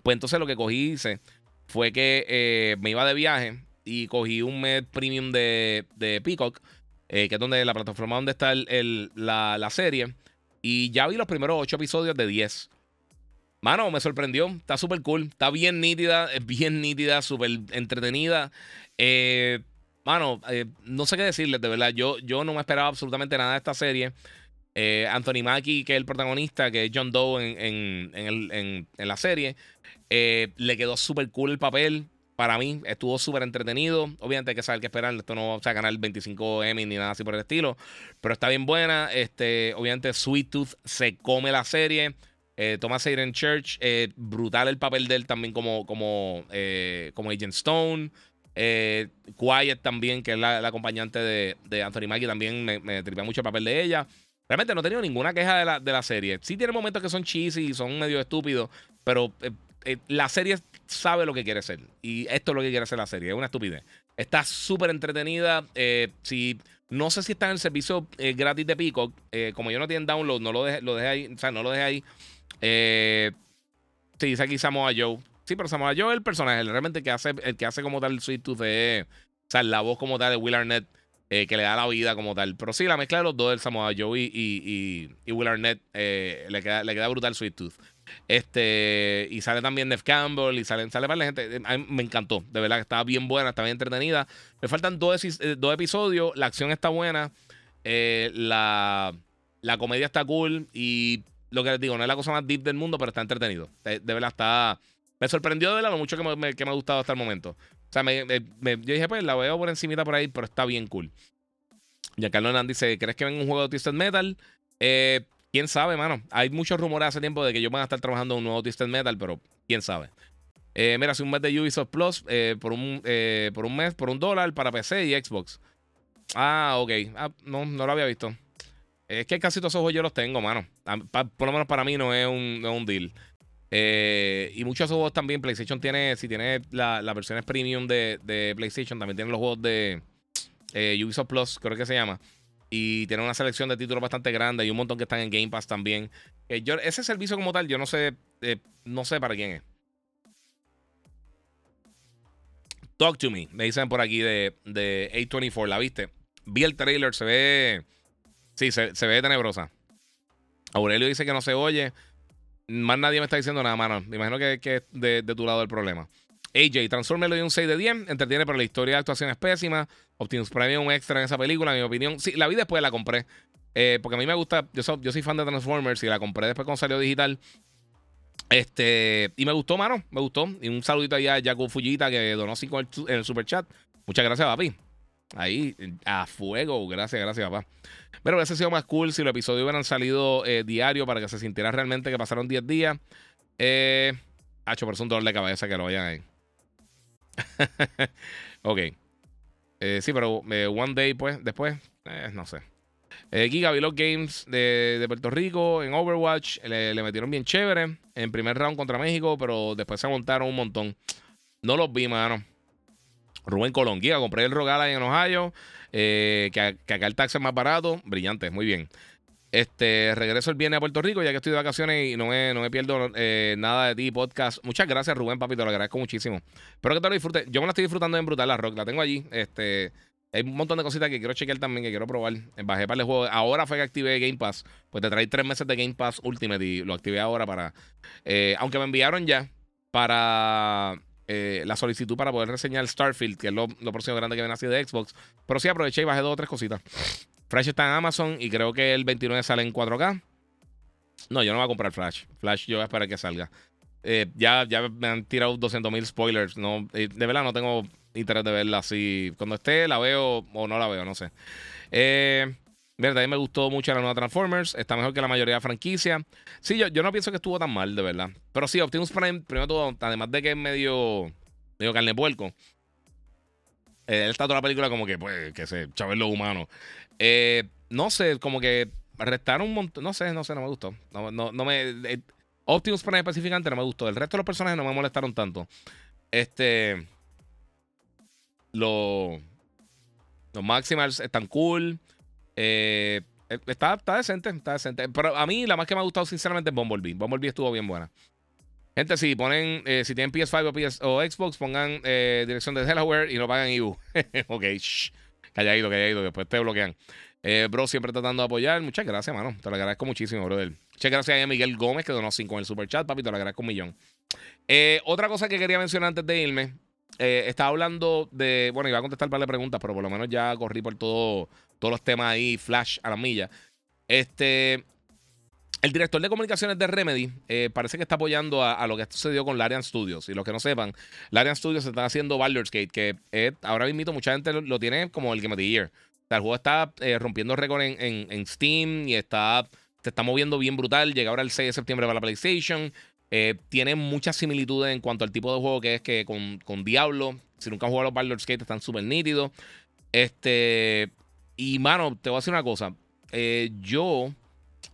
Pues entonces lo que cogí hice fue que eh, me iba de viaje y cogí un mes premium de, Peacock, eh, que es donde la plataforma donde está la, serie. Y ya vi los primeros ocho episodios de 10. Mano, me sorprendió. Está súper cool. Está bien nítida. Es bien nítida, súper entretenida. Eh, Mano, eh, no sé qué decirles, de verdad. Yo, yo no me esperaba absolutamente nada de esta serie. Eh, Anthony Mackie, que es el protagonista, que es John Doe en, la serie, eh, le quedó súper cool el papel. Para mí, estuvo súper entretenido. Obviamente hay que saber qué esperar. Esto no va a ganar el 25 Emmy ni nada así por el estilo. Pero está bien buena. Este, obviamente, Sweet Tooth se come la serie. Thomas Hayden Church, brutal el papel de él también como, como, como Agent Stone. Eh, Quiet también, que es la, acompañante de, Anthony Mackie, también me, me tripea mucho el papel de ella. Realmente no he tenido ninguna queja de la, de la serie. Sí tiene momentos que son cheesy y son medio estúpidos, pero eh, eh, la serie sabe lo que quiere ser. Y esto es lo que quiere ser la serie. Es una estupidez. Está súper entretenida. si, no sé si está en el servicio gratis de Peacock. como yo no tiene download, no lo dejé, lo dejé ahí. O sea, no lo dejé ahí. sí, dice aquí Samoa Joe. Sí, pero Samoa Joe es el personaje, realmente el que hace, el que hace como tal el Sweet Tooth de. O sea, la voz como tal de Will Arnett. Eh, que le da la vida como tal. Pero sí, la mezcla de los dos, el Samoa Joe y, y, Will Arnett, eh, le, queda, le queda brutal Sweet Tooth. Este, y sale también Neff Campbell y sale, sale para la gente. Mí me encantó, de verdad que estaba bien buena, estaba bien entretenida. Me faltan dos, eh, dos episodios, la acción está buena, la, la comedia está cool y lo que les digo, no es la cosa más deep del mundo, pero está entretenido. De, verdad está... Me sorprendió de lo mucho que me, ha gustado hasta el momento. O sea, yo dije, pues la veo por encimita por ahí, pero está bien cool. Ya Carlos Hernández dice, ¿crees que ven un juego de Twisted Metal? Eh, quién sabe, mano. Hay muchos rumores hace tiempo de que yo van a estar trabajando en un nuevo Twisted Metal, pero quién sabe. Eh, mira, hace un mes de Ubisoft Plus eh, por, un, por un mes, por un dólar para PC y Xbox. Ah, ok. Ah, no, no lo había visto. Es que casi todos esos juegos yo los tengo, mano. por lo menos para mí no es un, no es un deal. Eh, y muchos juegos también. PlayStation tiene, si tiene las versiones premium de, PlayStation, también tiene los juegos de eh, Ubisoft Plus, creo que se llama. Y tiene una selección de títulos bastante grande y un montón que están en Game Pass también. Eh, yo, ese servicio como tal, yo no sé, no sé para quién es. Talk to me, me dicen por aquí de, de A24, ¿la viste? Vi el trailer, se ve. Sí, se, se ve tenebrosa. Aurelio dice que no se oye. Más nadie me está diciendo nada, mano. Me imagino que, es de, tu lado el problema. AJ, Transformers le dio un 6 de 10. Entretiene, pero la historia de actuación es pésima. Optimus Prime un extra en esa película, en mi opinión. Sí, la vi después, la compré. Eh, porque a mí me gusta. Yo soy, yo soy fan de Transformers y la compré después cuando salió digital. Este, y me gustó, mano. Me gustó. Y un saludito allá a Jaco Fujita que donó 5 en el super chat. Muchas gracias, papi. Ahí, a fuego. Gracias, gracias, papá. Pero hubiese sido más cool si los episodios hubieran salido eh, diario para que se sintiera realmente que pasaron 10 días. Eh, Hacho, pero es un dolor de cabeza que lo vayan ahí. ok. Eh, sí, pero eh, One Day, pues, después, no sé. Giga Vlog Games de, Puerto Rico en Overwatch le, le, metieron bien chévere en primer round contra México, pero después se montaron un montón. No los vi, mano. Rubén Colón, Giga, compré el Rogal ahí en Ohio. Eh, que, acá el taxi es más barato. Brillante, muy bien. Este, regreso el viernes a Puerto Rico, ya que estoy de vacaciones y no me, no me pierdo eh, nada de ti, podcast. Muchas gracias, Rubén, papi, te lo agradezco muchísimo. Espero que te lo disfrutes. Yo me la estoy disfrutando en Brutal la Rock, la tengo allí. Este, hay un montón de cositas que quiero chequear también, que quiero probar. Bajé para el juego. Ahora fue que activé Game Pass. Pues te trae tres meses de Game Pass Ultimate y lo activé ahora para. Eh, aunque me enviaron ya para eh, la solicitud para poder reseñar Starfield, que es lo, próximo grande que viene así de Xbox. Pero sí aproveché y bajé dos o tres cositas. Flash está en Amazon y creo que el 29 sale en 4K. No, yo no voy a comprar Flash. Flash yo voy a esperar que salga. Eh, ya, ya me han tirado 200.000 spoilers. No, de verdad no tengo interés de verla así. Cuando esté la veo o no la veo, no sé. Eh, Verdad, a mí me gustó mucho la nueva Transformers. Está mejor que la mayoría de franquicias. Sí, yo, yo no pienso que estuvo tan mal, de verdad. Pero sí, Optimus Prime, primero todo, además de que es medio, medio carne puerco. Eh, él está toda la película como que, pues, que se chaval lo humano. Eh, no sé, como que restaron un montón. No sé, no sé, no me gustó. No, no, no me. Eh, Optimus Prime específicamente no me gustó. El resto de los personajes no me molestaron tanto. Este. Los. Los Maximals están cool. Eh, eh, está, está decente, está decente. Pero a mí la más que me ha gustado sinceramente es Bumblebee. Bumblebee estuvo bien buena. Gente, si ponen, eh, si tienen PS5 o, PS, o Xbox, pongan dirección de Delaware y no pagan EU. ok, shh. Calladito, calladito, después te bloquean. bro, siempre tratando de apoyar. Muchas gracias, mano. Te lo agradezco muchísimo, brother. Muchas gracias a Miguel Gómez, que donó 5 en el super chat, papi. Te lo agradezco un millón. otra cosa que quería mencionar antes de irme. Estaba hablando de. Bueno, iba a contestar un par de preguntas, pero por lo menos ya corrí por todo todos los temas ahí, flash a la milla. Este, el director de comunicaciones de Remedy eh, parece que está apoyando a, lo que sucedió con Larian Studios. Y los que no sepan, Larian Studios está haciendo Baldur's Gate, que ahora mismo mucha gente lo, tiene como el Game of the Year. O sea, el juego está eh, rompiendo récord en, Steam y está, se está moviendo bien brutal. Llega ahora el 6 de septiembre para la PlayStation. Eh, tiene muchas similitudes en cuanto al tipo de juego que es que con, con Diablo. Si nunca han jugado los Baldur's Gate, están súper nítidos. Este, y, mano, te voy a decir una cosa. Eh, yo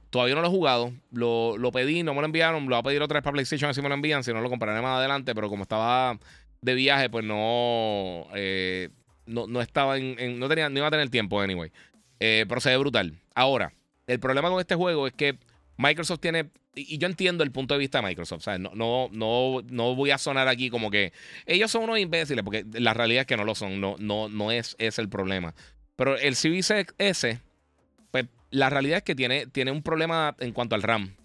todavía no lo he jugado. Lo, pedí, no me lo enviaron. Lo voy a pedir otra vez para PlayStation, si me lo envían. Si no, lo compraré más adelante. Pero como estaba de viaje, pues no. Eh, no, no estaba en, no tenía, no iba a tener tiempo anyway. Eh, pero se ve brutal. Ahora, el problema con este juego es que Microsoft tiene. Y yo entiendo el punto de vista de Microsoft. ¿sabes? No, no, no, no voy a sonar aquí como que ellos son unos imbéciles, porque la realidad es que no lo son. No, no, no es, es el problema. Pero el Series S, pues la realidad es que tiene, tiene un problema en cuanto al RAM.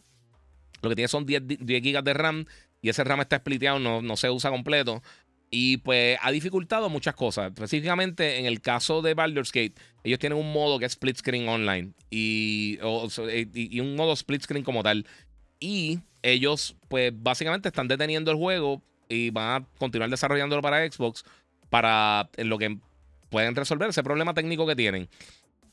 Lo que tiene son 10, 10 GB de RAM y ese RAM está spliteado, no, no se usa completo. Y pues ha dificultado muchas cosas. Específicamente en el caso de Baldur's Gate, ellos tienen un modo que es split screen online y, eh, y, un modo split screen como tal. Y ellos, pues básicamente están deteniendo el juego y van a continuar desarrollándolo para Xbox para en lo que pueden resolver ese problema técnico que tienen.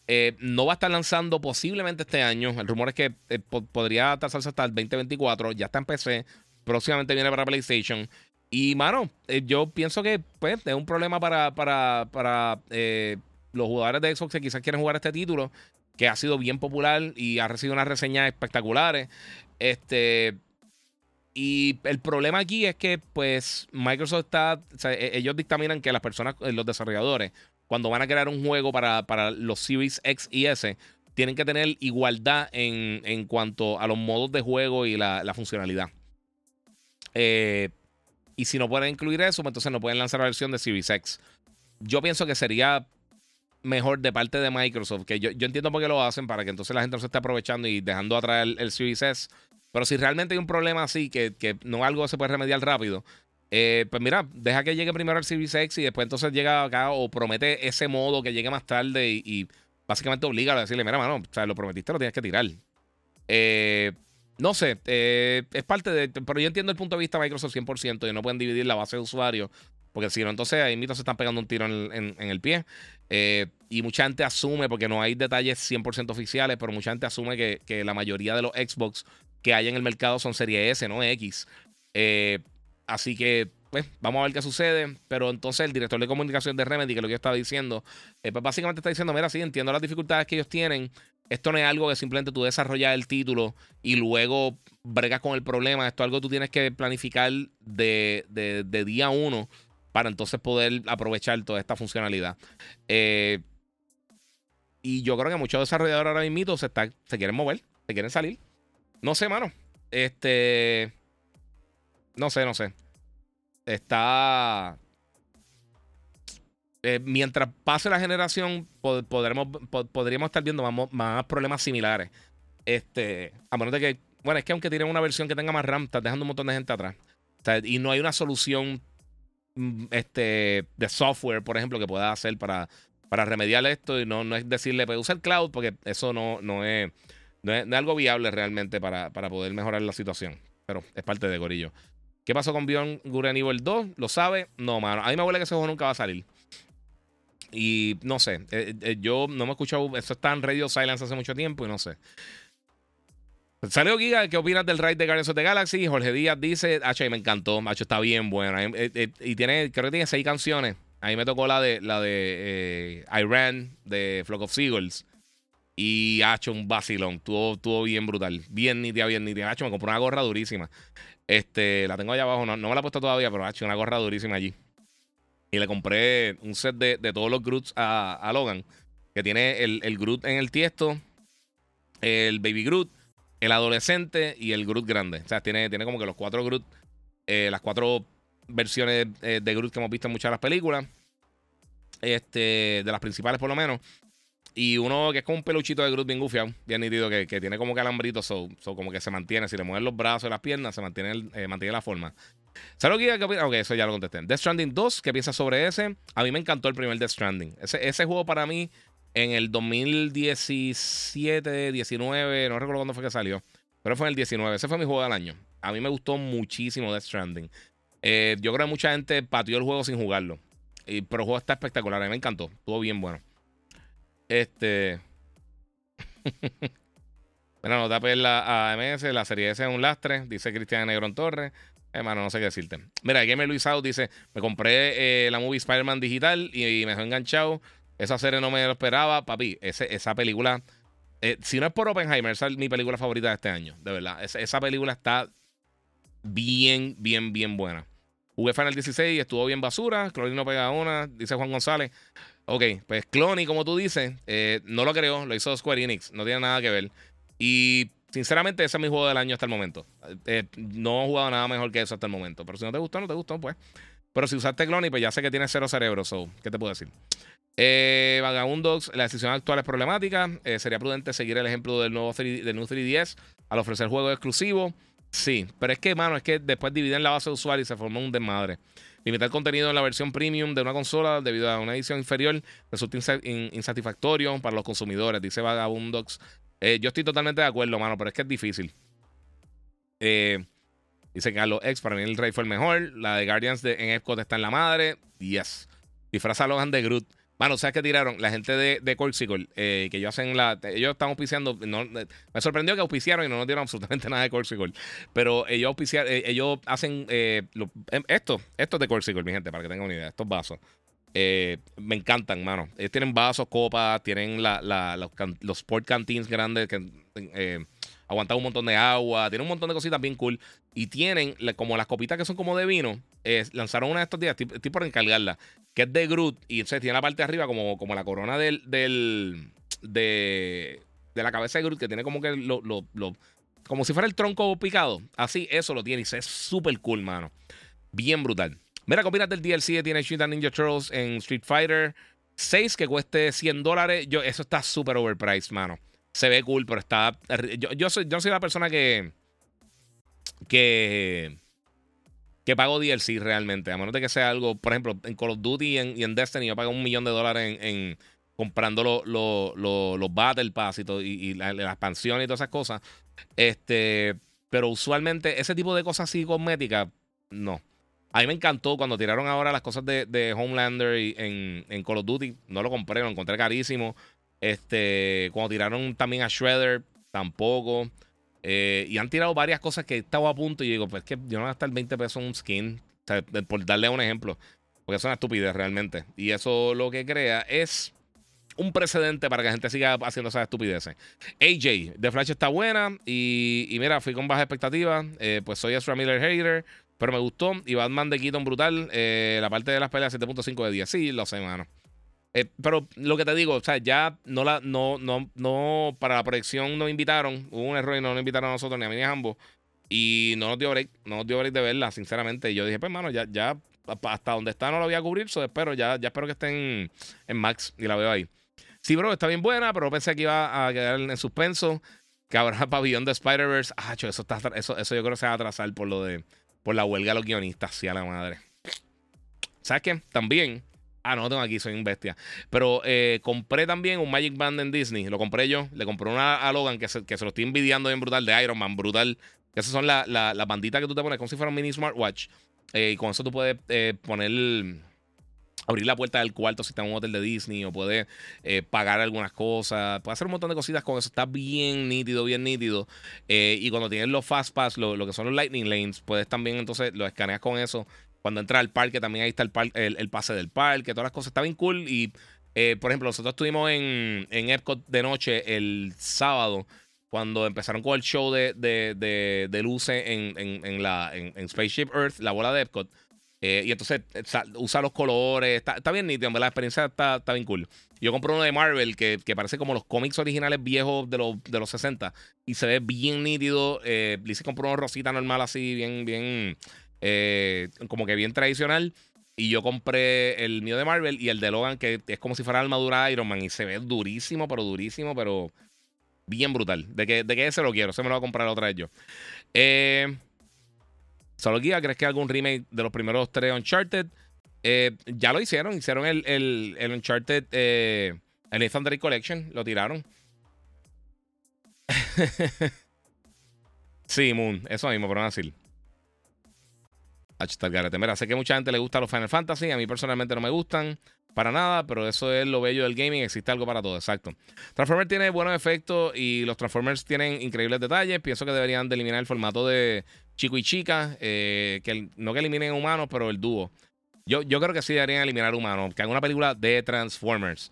Eh, no va a estar lanzando posiblemente este año. El rumor es que eh, podría atrasarse hasta el 2024. Ya está en PC. Próximamente viene para PlayStation. Y, mano, eh, yo pienso que pues, es un problema para, para, para eh, los jugadores de Xbox que quizás quieren jugar este título, que ha sido bien popular y ha recibido unas reseñas espectaculares. Este. Y el problema aquí es que, pues, Microsoft está. E, ellos dictaminan que las personas, eh, los desarrolladores, cuando van a crear un juego para, para los Series X y S, tienen que tener igualdad en, en cuanto a los modos de juego y la, la funcionalidad. Eh, y si no pueden incluir eso, pues entonces no pueden lanzar la versión de Series X. Yo pienso que sería mejor de parte de Microsoft, que yo, entiendo por qué lo hacen, para que entonces la gente no se esté aprovechando y dejando atrás el, el Series. Pero si realmente hay un problema así, que, que no algo se puede remediar rápido, eh, pues mira, deja que llegue primero el Series X y después entonces llega acá o promete ese modo que llegue más tarde y, básicamente obliga a decirle, mira, mano, o sea, lo prometiste, lo tienes que tirar. Eh, no sé, eh, es parte de. Pero yo entiendo el punto de vista de Microsoft 100% y no pueden dividir la base de usuarios. Porque si no, entonces ahí mismo se están pegando un tiro en, el pie. Eh, y mucha gente asume, porque no hay detalles 100% oficiales, pero mucha gente asume que, la mayoría de los Xbox que hay en el mercado son serie S, no X. Eh, así que, pues, vamos a ver qué sucede. Pero entonces el director de comunicación de Remedy, que es lo que yo estaba diciendo, pues básicamente está diciendo: Mira, sí, entiendo las dificultades que ellos tienen. Esto no es algo que simplemente tú desarrollas el título y luego bregas con el problema. Esto es algo que tú tienes que planificar de, día uno para entonces poder aprovechar toda esta funcionalidad. Eh, y yo creo que muchos desarrolladores ahora mismo se, se quieren mover, se quieren salir. No sé, mano. Este. No sé, no sé. Está. Eh, mientras pase la generación, podremos, podríamos estar viendo más, problemas similares. Este, a menos de que, bueno, es que aunque tienen una versión que tenga más RAM, estás dejando un montón de gente atrás. y no hay una solución mm, este, de software, por ejemplo, que pueda hacer para, para remediar esto. Y no, no es decirle, pues usa el cloud, porque eso no, no, es, no, es, algo viable realmente para, para poder mejorar la situación. Pero es parte de Gorillo. ¿Qué pasó con Beyond Good Evil 2? ¿Lo sabe? No, mano. A mí me huele que ese juego nunca va a salir. Y no sé, eh, eh, yo no me he escuchado, eso está en Radio Silence hace mucho tiempo y no sé. Salió Giga, ¿qué opinas del ride de Guardians of Galaxy? Jorge Díaz dice, H, me encantó, H, está bien bueno. Eh, y tiene, creo que tiene seis canciones. A mí me tocó la de la de Iran, de Flock of Seagulls. Y ha un vacilón. Estuvo, bien brutal. Bien nítida, bien nítida. H, me compró una gorra durísima. Este, la tengo allá abajo. No, no me la he puesto todavía, pero ha hecho una gorra durísima allí. Y le compré un set de, todos los Groots a, Logan. Que tiene el, el, Groot en el tiesto, el Baby Groot, el adolescente y el Groot grande. O sea, tiene, tiene como que los cuatro Groot, eh, las cuatro versiones eh, de Groot que hemos visto en muchas de las películas. Este, de las principales por lo menos. Y uno que es como un peluchito de Groot bien gufiado, bien nítido, que, tiene como que alambritos, so, como que se mantiene. Si le mueven los brazos y las piernas, se mantiene, eh, mantiene la forma. ¿Sabes lo que Ok, eso ya lo contesté. Death Stranding 2, ¿qué piensas sobre ese? A mí me encantó el primer Death Stranding. Ese, juego para mí, en el 2017, 19, no recuerdo cuándo fue que salió, pero fue en el 19. Ese fue mi juego del año. A mí me gustó muchísimo Death Stranding. Eh, yo creo que mucha gente pateó el juego sin jugarlo. Y, pero el juego está espectacular. A mí me encantó. Estuvo bien bueno. Este. bueno, no tapes la AMS. La serie S es un lastre. Dice Cristian Negrón Torres. Hermano, no sé qué decirte. Mira, Gamer Luis Out dice: Me compré eh, la movie Spider-Man digital y, me dejó enganchado. Esa serie no me lo esperaba, papi. esa película, eh, si no es por Oppenheimer, esa es mi película favorita de este año, de verdad. esa película está bien, bien, bien buena. Jugué Final 16 y estuvo bien basura. Clony no pega una, dice Juan González. Ok, pues Clony, como tú dices, eh, no lo creo, lo hizo Square Enix, no tiene nada que ver. Y sinceramente, ese es mi juego del año hasta el momento. Eh, no he jugado nada mejor que eso hasta el momento. Pero si no te gustó, no te gustó, pues. Pero si usaste Clony, pues ya sé que tienes cero cerebro, so, ¿qué te puedo decir? Eh, la decisión actual es problemática. Eh, sería prudente seguir el ejemplo del nuevo 3, del 3DS al ofrecer juegos exclusivos. Sí, pero es que, mano, es que después dividen la base de usuarios y se formó un desmadre. Limitar contenido en la versión premium de una consola debido a una edición inferior resulta insatisfactorio para los consumidores, dice Vagabundogs. Eh, yo estoy totalmente de acuerdo, mano, pero es que es difícil. Eh, dice Carlos X, para mí el Rey fue el mejor. La de Guardians en Epcot está en la madre. Yes. Disfraza a Logan de Groot. Mano, ¿sabes qué tiraron? La gente de, de eh, que ellos hacen la. Ellos están auspiciando. Me sorprendió que auspiciaron y no nos dieron absolutamente nada de Corksicle. Pero ellos auspiciaron, eh, ellos hacen em, esto, esto es de Corksicle, mi gente, para que tengan una idea. Estos vasos. Me encantan, mano. Ellos tienen vasos, copas, tienen los, sport canteens grandes que aguantan un montón de agua, tienen un montón de cositas bien cool. Y tienen como las copitas que son como de vino. lanzaron una de estos días, estoy, por encargarla, que es de Groot. Y entonces tiene la parte de arriba como, como la corona del, del de, la cabeza de Groot, que tiene como que lo, lo, como si fuera el tronco picado. Así, eso lo tiene. Y es súper cool, mano. Bien brutal. Mira, ¿qué del DLC de Teenage Mutant Ninja Turtles en Street Fighter 6 que cueste 100 dólares? Yo, eso está súper overpriced, mano se ve cool, pero está. Yo, yo, soy, yo soy la persona que. Que. Que pago DLC realmente. A menos de que sea algo. Por ejemplo, en Call of Duty y en, Destiny, yo pago un millón de dólares en, comprando los Battle Pass y, todo, y, la, expansión y todas esas cosas. Este. Pero usualmente ese tipo de cosas así cosméticas, no. A mí me encantó cuando tiraron ahora las cosas de, de Homelander en, en, Call of Duty. No lo compré, lo encontré carísimo. Este, cuando tiraron también a Shredder, tampoco. Eh, y han tirado varias cosas que estaba a punto. Y digo, pues que yo no voy a gastar 20 pesos en un skin. por darle un ejemplo. Porque es una estupidez realmente. Y eso lo que crea es un precedente para que la gente siga haciendo esas estupideces. AJ, The Flash está buena. Y, mira, fui con baja expectativa. Eh, pues soy Ezra Miller Hater. Pero me gustó. Y Batman de Keaton brutal. Eh, la parte de las peleas 7.5 de 10. Sí, lo sé, mano. Eh, pero lo que te digo, o sea, ya no la, no, no, no, para la proyección nos invitaron, hubo un error y no nos invitaron a nosotros ni a mí ni a ambos. Y no nos dio break, no nos dio break de verla, sinceramente. Y yo dije, pues, hermano, ya, ya hasta donde está no la voy a cubrir, so espero, ya, ya espero que esté en, en Max y la veo ahí. Sí, bro, está bien buena, pero pensé que iba a quedar en suspenso. Que habrá pabellón de Spider-Verse. Ah, eso, está, eso, eso yo creo que se va a atrasar por lo de por la huelga de los guionistas, sí, a la madre. ¿Sabes qué? También Ah, no, tengo aquí, soy un bestia. Pero eh, compré también un Magic Band en Disney. Lo compré yo. Le compré una a Logan que se, que se lo estoy envidiando bien brutal de Iron Man, brutal. Esas son las la, banditas que tú te pones como si fuera un mini smartwatch. Eh, y con eso tú puedes eh, poner. Abrir la puerta del cuarto si está en un hotel de Disney o puedes pagar algunas cosas. Puedes hacer un montón de cositas con eso. Está bien nítido, bien nítido. y cuando tienes los Fast Pass, lo, que son los Lightning Lanes, puedes también entonces lo escaneas con eso cuando entra al parque, también ahí está el, el, pase del parque, todas las cosas. Está bien cool. Y, eh, por ejemplo, nosotros estuvimos en, en Epcot de noche el sábado, cuando empezaron con el show de, de, de, luces en, en, la, en, Spaceship Earth, la bola de Epcot. Eh, y entonces usa los colores, está, está bien nítido, la experiencia está, está, bien cool. Yo compré uno de Marvel que, que, parece como los cómics originales viejos de los, de los 60 y se ve bien nítido. Eh, Lizzie compró uno rosita normal así, bien, bien eh, como que bien tradicional. Y yo compré el mío de Marvel y el de Logan, que es como si fuera armadura Iron Man. Y se ve durísimo, pero durísimo, pero bien brutal. ¿De que, de que ese lo quiero? Se me lo voy a comprar otra vez yo. Eh, Solo guía, ¿crees que algún remake de los primeros tres Uncharted? Eh, ya lo hicieron. Hicieron el, el, el Uncharted, eh, el Drake Collection. Lo tiraron. sí, Moon. Eso mismo, pero no decir. Mira, sé que mucha gente le gusta los Final Fantasy. A mí personalmente no me gustan para nada, pero eso es lo bello del gaming. Existe algo para todo, exacto. Transformers tiene buenos efectos y los Transformers tienen increíbles detalles. Pienso que deberían de eliminar el formato de chico y chica. Eh, que no que eliminen humanos, pero el dúo. Yo, yo creo que sí deberían eliminar humanos. Que hagan una película de Transformers.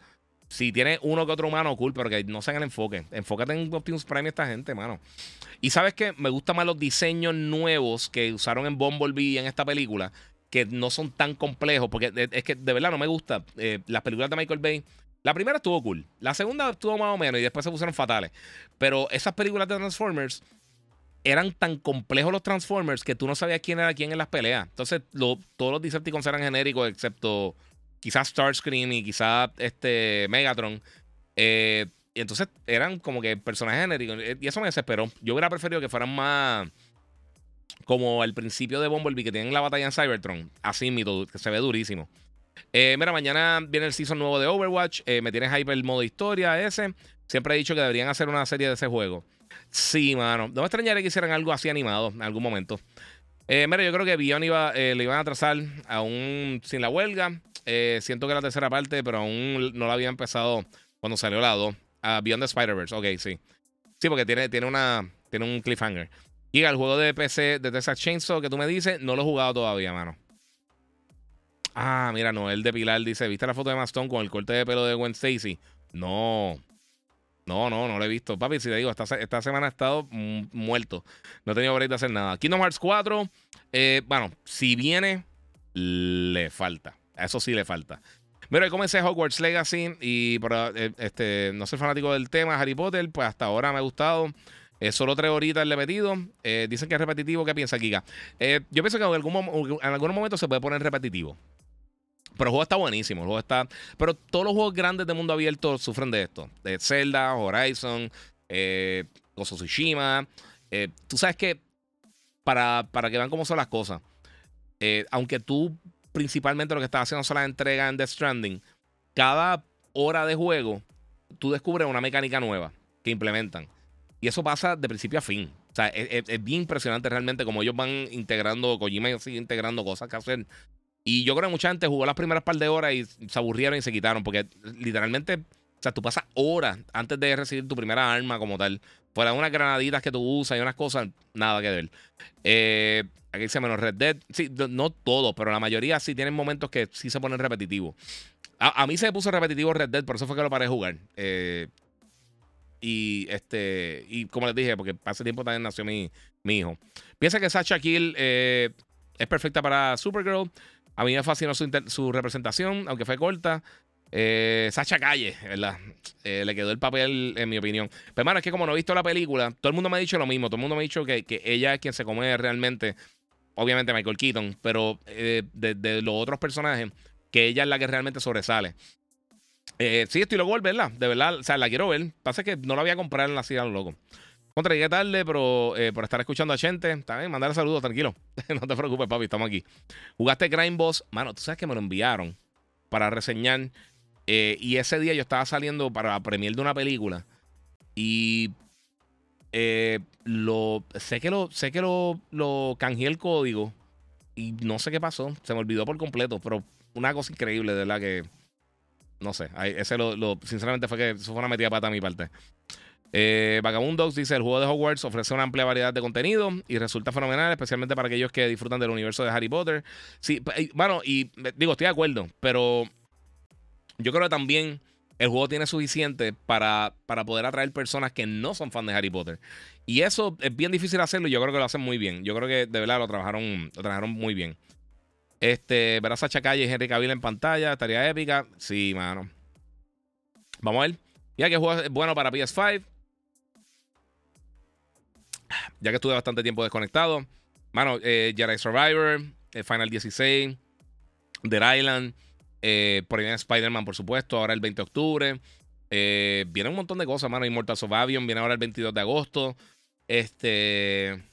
Si tiene uno que otro humano, cool, pero que no se hagan enfoque. Enfócate en Optimus Prime esta gente, mano. Y sabes que me gustan más los diseños nuevos que usaron en Bumblebee en esta película que no son tan complejos, porque es que de verdad no me gusta. Eh, las películas de Michael Bay, la primera estuvo cool, la segunda estuvo más o menos y después se pusieron fatales. Pero esas películas de Transformers eran tan complejos los Transformers que tú no sabías quién era quién en las peleas. Entonces, todos los Decepticons eran genéricos, excepto quizás Starscream y quizás este Megatron. Eh, y entonces eran como que personajes genéricos. Y eso me desesperó. Yo hubiera preferido que fueran más como al principio de Bumblebee, que tienen la batalla en Cybertron. Así, mito, que se ve durísimo. Eh, mira, mañana viene el season nuevo de Overwatch. Eh, me tienes hype el modo historia ese. Siempre he dicho que deberían hacer una serie de ese juego. Sí, mano. No me extrañaría que hicieran algo así animado en algún momento. Eh, mira, yo creo que Beyond iba, eh, le iban a trazar aún sin la huelga. Eh, siento que la tercera parte, pero aún no la había empezado cuando salió la 2. Ah, Beyond the Spider-Verse, ok, sí. Sí, porque tiene, tiene, una, tiene un cliffhanger. Y el juego de PC de Texas Chainsaw que tú me dices, no lo he jugado todavía, mano. Ah, mira, Noel de Pilar dice: ¿Viste la foto de Maston con el corte de pelo de Gwen Stacy? No. No, no, no lo he visto. Papi, si te digo, esta, esta semana he estado muerto. No he tenido break de hacer nada. Kingdom Hearts 4, eh, bueno, si viene, le falta. Eso sí le falta. Mira, yo comencé Hogwarts Legacy y para, eh, este, no soy fanático del tema Harry Potter, pues hasta ahora me ha gustado. Es solo tres horitas el repetido. Eh, dicen que es repetitivo. ¿Qué piensa Kika? yo pienso que en algún, en algún momento se puede poner repetitivo. Pero el juego está buenísimo. El juego está. Pero todos los juegos grandes de mundo abierto sufren de esto: de Zelda, Horizon, eh, Tsushima. Eh, tú sabes que para, para que vean cómo son las cosas, eh, aunque tú principalmente lo que estás haciendo son las entregas en Death Stranding, cada hora de juego tú descubres una mecánica nueva que implementan. Y eso pasa de principio a fin. O sea, es, bien impresionante realmente como ellos van integrando, Kojima sigue integrando cosas que hacen y yo creo que mucha gente jugó las primeras par de horas y se aburrieron y se quitaron, porque literalmente, o sea, tú pasas horas antes de recibir tu primera arma como tal. Fuera unas granaditas que tú usas y unas cosas, nada que ver. Eh, aquí dice menos Red Dead. Sí, no todo, pero la mayoría sí tienen momentos que sí se ponen repetitivos. A, mí se me puso repetitivo Red Dead, por eso fue que lo paré de jugar. Eh, y este y como les dije, porque hace tiempo también nació mi, hijo. Piensa que Sacha Kill eh, es perfecta para Supergirl. A mí me fascinó su, representación, aunque fue corta. Eh, Sacha Calle, ¿verdad? Eh, le quedó el papel, en mi opinión. Pero, hermano, es que como no he visto la película, todo el mundo me ha dicho lo mismo. Todo el mundo me ha dicho que, ella es quien se come realmente. Obviamente, Michael Keaton, pero eh, de, los otros personajes, que ella es la que realmente sobresale. sí, estoy loco, ¿verdad? De verdad, o sea, la quiero ver. Pasa que no la voy a comprar en la ciudad, loco. Contra, tarde, pero eh, por estar escuchando a gente, también mandar saludos, tranquilo. no te preocupes, papi, estamos aquí. Jugaste Crime Boss. Mano, tú sabes que me lo enviaron para reseñar. Eh, y ese día yo estaba saliendo para la premier de una película. Y eh, lo sé que lo sé que lo, lo canjeé el código. Y no sé qué pasó. Se me olvidó por completo. Pero una cosa increíble, de verdad que. No sé. Ese lo, lo, sinceramente fue que eso fue una metida pata a mi parte. Eh, Vagabundos dice: el juego de Hogwarts ofrece una amplia variedad de contenido y resulta fenomenal, especialmente para aquellos que disfrutan del universo de Harry Potter. Sí, bueno, y digo, estoy de acuerdo, pero yo creo que también el juego tiene suficiente para, para poder atraer personas que no son fans de Harry Potter. Y eso es bien difícil hacerlo y yo creo que lo hacen muy bien. Yo creo que de verdad lo trabajaron, lo trabajaron muy bien. Este, ver a Sacha Calle y Henry Cavill en pantalla, estaría épica. Sí, mano. Vamos a ver. Ya que juego es bueno para PS5 ya que estuve bastante tiempo desconectado. Mano, eh, Jedi Survivor, eh, Final 16, Dead Island, eh, por ahí viene Spider-Man, por supuesto, ahora el 20 de octubre. Eh, viene un montón de cosas, mano. Immortal of Avion viene ahora el 22 de agosto. Este.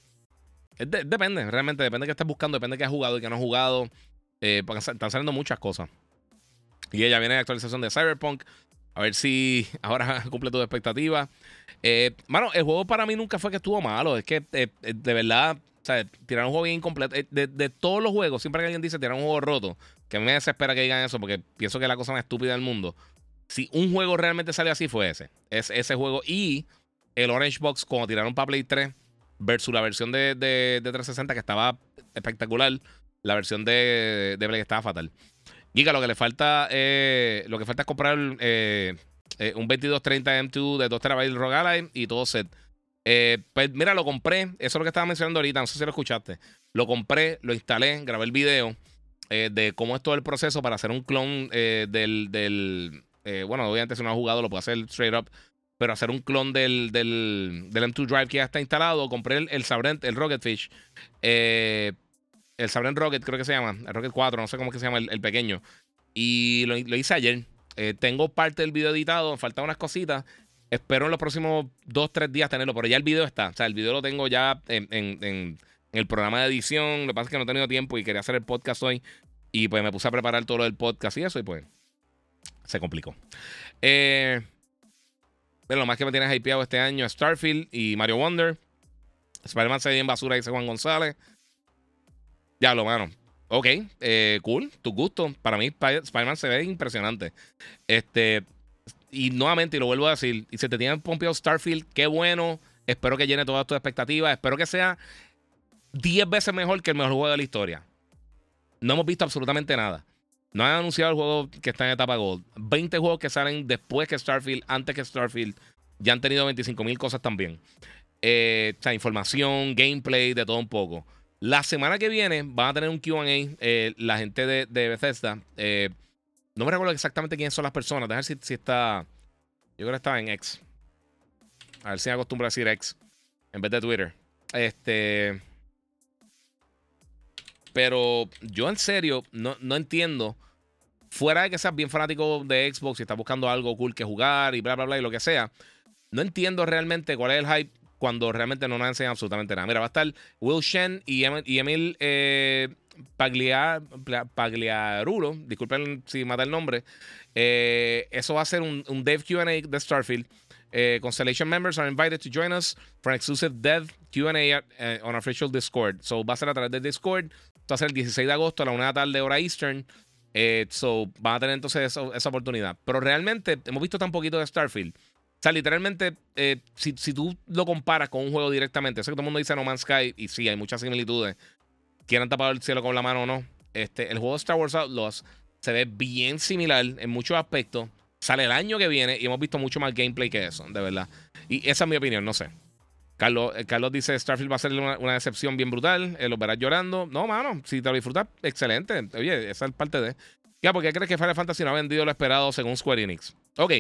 depende, realmente depende de qué estés buscando, depende de qué has jugado y qué no has jugado. están saliendo muchas cosas. Y ella viene de actualización de Cyberpunk. A ver si ahora cumple tu expectativa. Eh, mano, el juego para mí nunca fue que estuvo malo. Es que eh, eh, de verdad, o sea, tirar un juego bien incompleto. Eh, de, todos los juegos, siempre que alguien dice tirar un juego roto, que a mí me desespera que digan eso porque pienso que es la cosa más estúpida del mundo. Si un juego realmente salió así, fue ese. Es ese juego. Y el Orange Box, cuando tiraron para Play 3 versus la versión de, de, 360 que estaba espectacular, la versión de, de Play estaba fatal. Giga, lo que le falta, eh, lo que falta es comprar eh, eh, un 2230 M2 de 2 TB Rogue y todo set. pues mira, lo compré. Eso es lo que estaba mencionando ahorita. No sé si lo escuchaste. Lo compré, lo instalé, grabé el video. de cómo es todo el proceso para hacer un clon del. del bueno, obviamente si no ha jugado lo puede hacer straight up. Pero hacer un clon del, del, del M2 Drive que ya está instalado. Compré el, el Sabrent, el Rocketfish. El Sabrent Rocket, creo que se llama. El Rocket 4, no sé cómo es que se llama el, pequeño. Y lo, hice ayer. tengo parte del video editado, faltan unas cositas. Espero en los próximos dos, tres días tenerlo, pero ya el video está. O sea, el video lo tengo ya en, el programa de edición. Lo que pasa es que no he tenido tiempo y quería hacer el podcast hoy. Y pues me puse a preparar todo lo del podcast y eso, y pues se complicó. Eh, pero lo más que me tienes hypeado este año es Starfield y Mario Wonder. Spider-Man se ve en basura, dice Juan González. Ya lo, mano. Ok, eh, cool, tu gusto. Para mí, Spider-Man se ve impresionante. Este, y nuevamente, y lo vuelvo a decir, y se te tiene pompeado Starfield, qué bueno. Espero que llene todas tus expectativas. Espero que sea 10 veces mejor que el mejor juego de la historia. No hemos visto absolutamente nada. No han anunciado el juego que está en etapa Gold. 20 juegos que salen después que Starfield, antes que Starfield. Ya han tenido 25 mil cosas también. Eh, o sea, información, gameplay, de todo un poco. La semana que viene van a tener un QA. Eh, la gente de, Bethesda. Eh, no me recuerdo exactamente quiénes son las personas. Déjame ver si, está. Yo creo que estaba en X. A ver si me acostumbro a decir X en vez de Twitter. Este. Pero yo en serio no, no entiendo. Fuera de que seas bien fanático de Xbox y estás buscando algo cool que jugar y bla, bla, bla y lo que sea. No entiendo realmente cuál es el hype cuando realmente no nos enseñan absolutamente nada. Mira, va a estar Will Shen y, Emil eh, Pagliarulo, disculpen si mata el nombre. Eh, eso va a ser un, un Dev QA de Starfield. Eh, Constellation members are invited to join us for an exclusive Dev QA uh, on official Discord. So va a ser a través de Discord. Esto va a ser el 16 de agosto a la 1 de la tarde, hora Eastern. Eh, so van a tener entonces esa oportunidad. Pero realmente hemos visto tan poquito de Starfield. Literalmente, si, si, tú lo comparas con un juego directamente, sé que todo el mundo dice No Man's Sky, y sí, hay muchas similitudes quieran tapar el cielo con la mano o no. Este, el juego de Star Wars Outlaws se ve bien similar en muchos aspectos. Sale el año que viene y hemos visto mucho más gameplay que eso, de verdad. Y esa es mi opinión, no sé. Carlos, eh, Carlos dice: Starfield va a ser una, decepción bien brutal. Eh, lo verás llorando. No, mano, si te lo disfrutas, excelente. Oye, esa es parte de. Ya, porque crees que Final Fantasy no ha vendido lo esperado según Square Enix? Ok.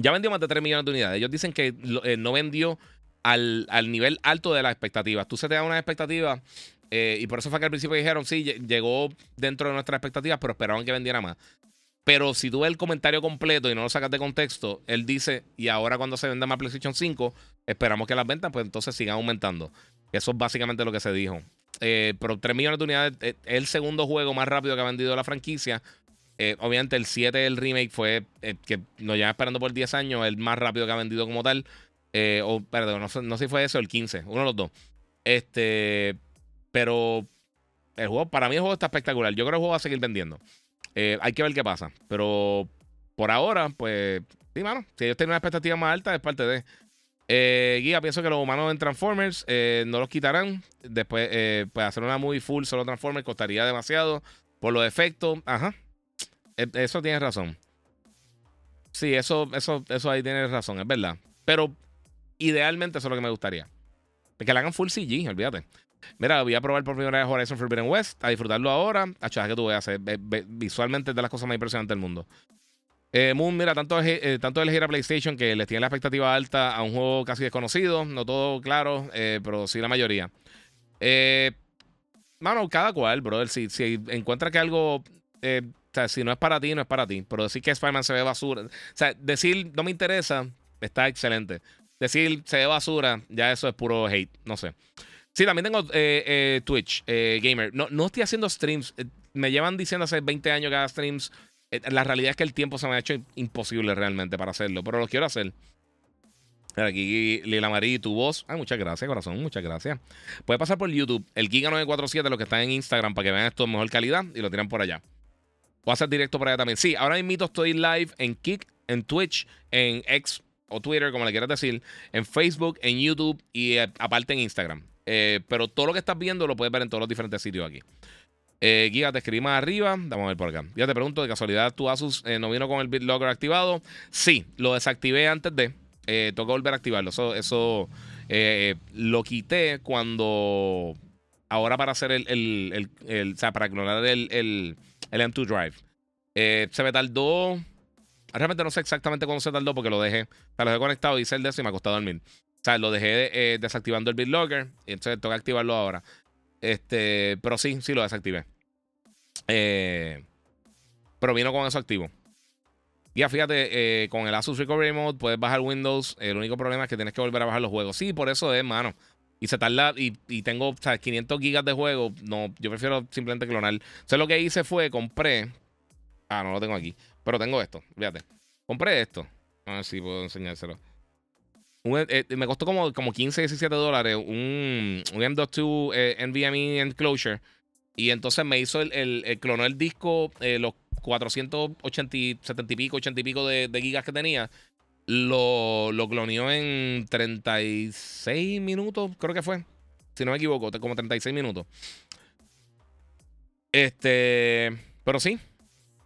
Ya vendió más de 3 millones de unidades. Ellos dicen que eh, no vendió al, al, nivel alto de las expectativas. Tú se te da una expectativa eh, y por eso fue que al principio dijeron, sí, llegó dentro de nuestras expectativas, pero esperaban que vendiera más. Pero si tú ves el comentario completo y no lo sacas de contexto, él dice, y ahora cuando se venda más PlayStation 5, esperamos que las ventas pues entonces sigan aumentando. Eso es básicamente lo que se dijo. Eh, pero 3 millones de unidades es el segundo juego más rápido que ha vendido la franquicia. Obviamente el 7 del remake fue que nos lleva esperando por 10 años, el más rápido que ha vendido como tal. o perdón, no sé, no si fue eso, el 15, uno de los dos. Este, pero el juego, para mí el juego está espectacular. Yo creo que el juego va a seguir vendiendo. Eh, hay que ver qué pasa. Pero por ahora, pues, sí, mano. Si ellos tienen una expectativa más alta, es parte de. Eh, guía, pienso que los humanos en Transformers eh, no los quitarán. Después, pues hacer una muy full solo Transformers costaría demasiado. Por los efectos, ajá. E, eso tienes razón. Sí, eso, eso, eso ahí tienes razón, es verdad. Pero idealmente eso es lo que me gustaría. Que le hagan full CG, olvídate. Mira, voy a probar por primera vez Horizon Forbidden West, a disfrutarlo ahora. A que tú veas, visualmente es de las cosas más impresionantes del mundo. Eh, Moon, mira, tanto, eh, elegir a PlayStation que les tiene la expectativa alta a un juego casi desconocido. No todo claro, eh, pero sí la mayoría. Eh, mano, cada cual, brother. Si, si encuentra que algo. O sea, si no es para ti, no es para ti. Pero decir que Spider-Man se ve basura. O sea, decir no me interesa, está excelente. Decir se ve basura, ya eso es puro hate. No sé. Sí, también tengo eh, eh, Twitch, eh, Gamer. No, no estoy haciendo streams. me llevan diciendo hace 20 años que haga streams. la realidad es que el tiempo se me ha hecho imposible realmente para hacerlo, pero lo quiero hacer. Aquí Lila Marí, tu voz. Ay, muchas gracias, corazón. Muchas gracias. Puede pasar por YouTube, el Giga947, lo que está en Instagram, para que vean esto en mejor calidad y lo tiran por allá. O hacer directo por allá también. Sí, ahora mismo estoy live en Kick, en Twitch, en X o Twitter, como le quieras decir, en Facebook, en YouTube y aparte en Instagram. Eh, pero todo lo que estás viendo lo puedes ver en todos los diferentes sitios aquí. Eh, te escribí más arriba. Vamos a ver por acá. Ya te pregunto, de casualidad, ¿tu Asus eh, no vino con el BitLocker activado? Sí, lo desactivé antes de. que volver a activarlo. Eso, eso lo quité cuando. ahora para hacer el, el, el, o sea, para clonar el, el, M2 Drive. Eh, se me tardó. Realmente no sé exactamente cuándo se tardó porque lo dejé. O sea, lo he conectado, hice el eso y me ha costado dormir. O sea, lo dejé eh, desactivando el BitLocker. Y entonces tengo que activarlo ahora. Este, pero sí, sí lo desactivé. Eh, pero vino con eso activo. Ya fíjate, con el Asus Recovery Mode puedes bajar Windows. El único problema es que tienes que volver a bajar los juegos. Sí, por eso es, mano. Y se tarda, y, y tengo o sea, 500 gigas de juego. No, yo prefiero simplemente clonar. Entonces lo que hice fue, compré. Ah, no lo tengo aquí. Pero tengo esto, fíjate. Compré esto. A ver si puedo enseñárselo. Eh, me costó como, como 15, 17 dólares un, un M.2 eh, NVMe Enclosure. Y entonces me hizo el, el, clonó el disco, eh, los 480, 70 y pico, 80 y pico de, de gigas que tenía lo, lo cloneó en 36 minutos, creo que fue. Si no me equivoco, como 36 minutos. Este. Pero sí.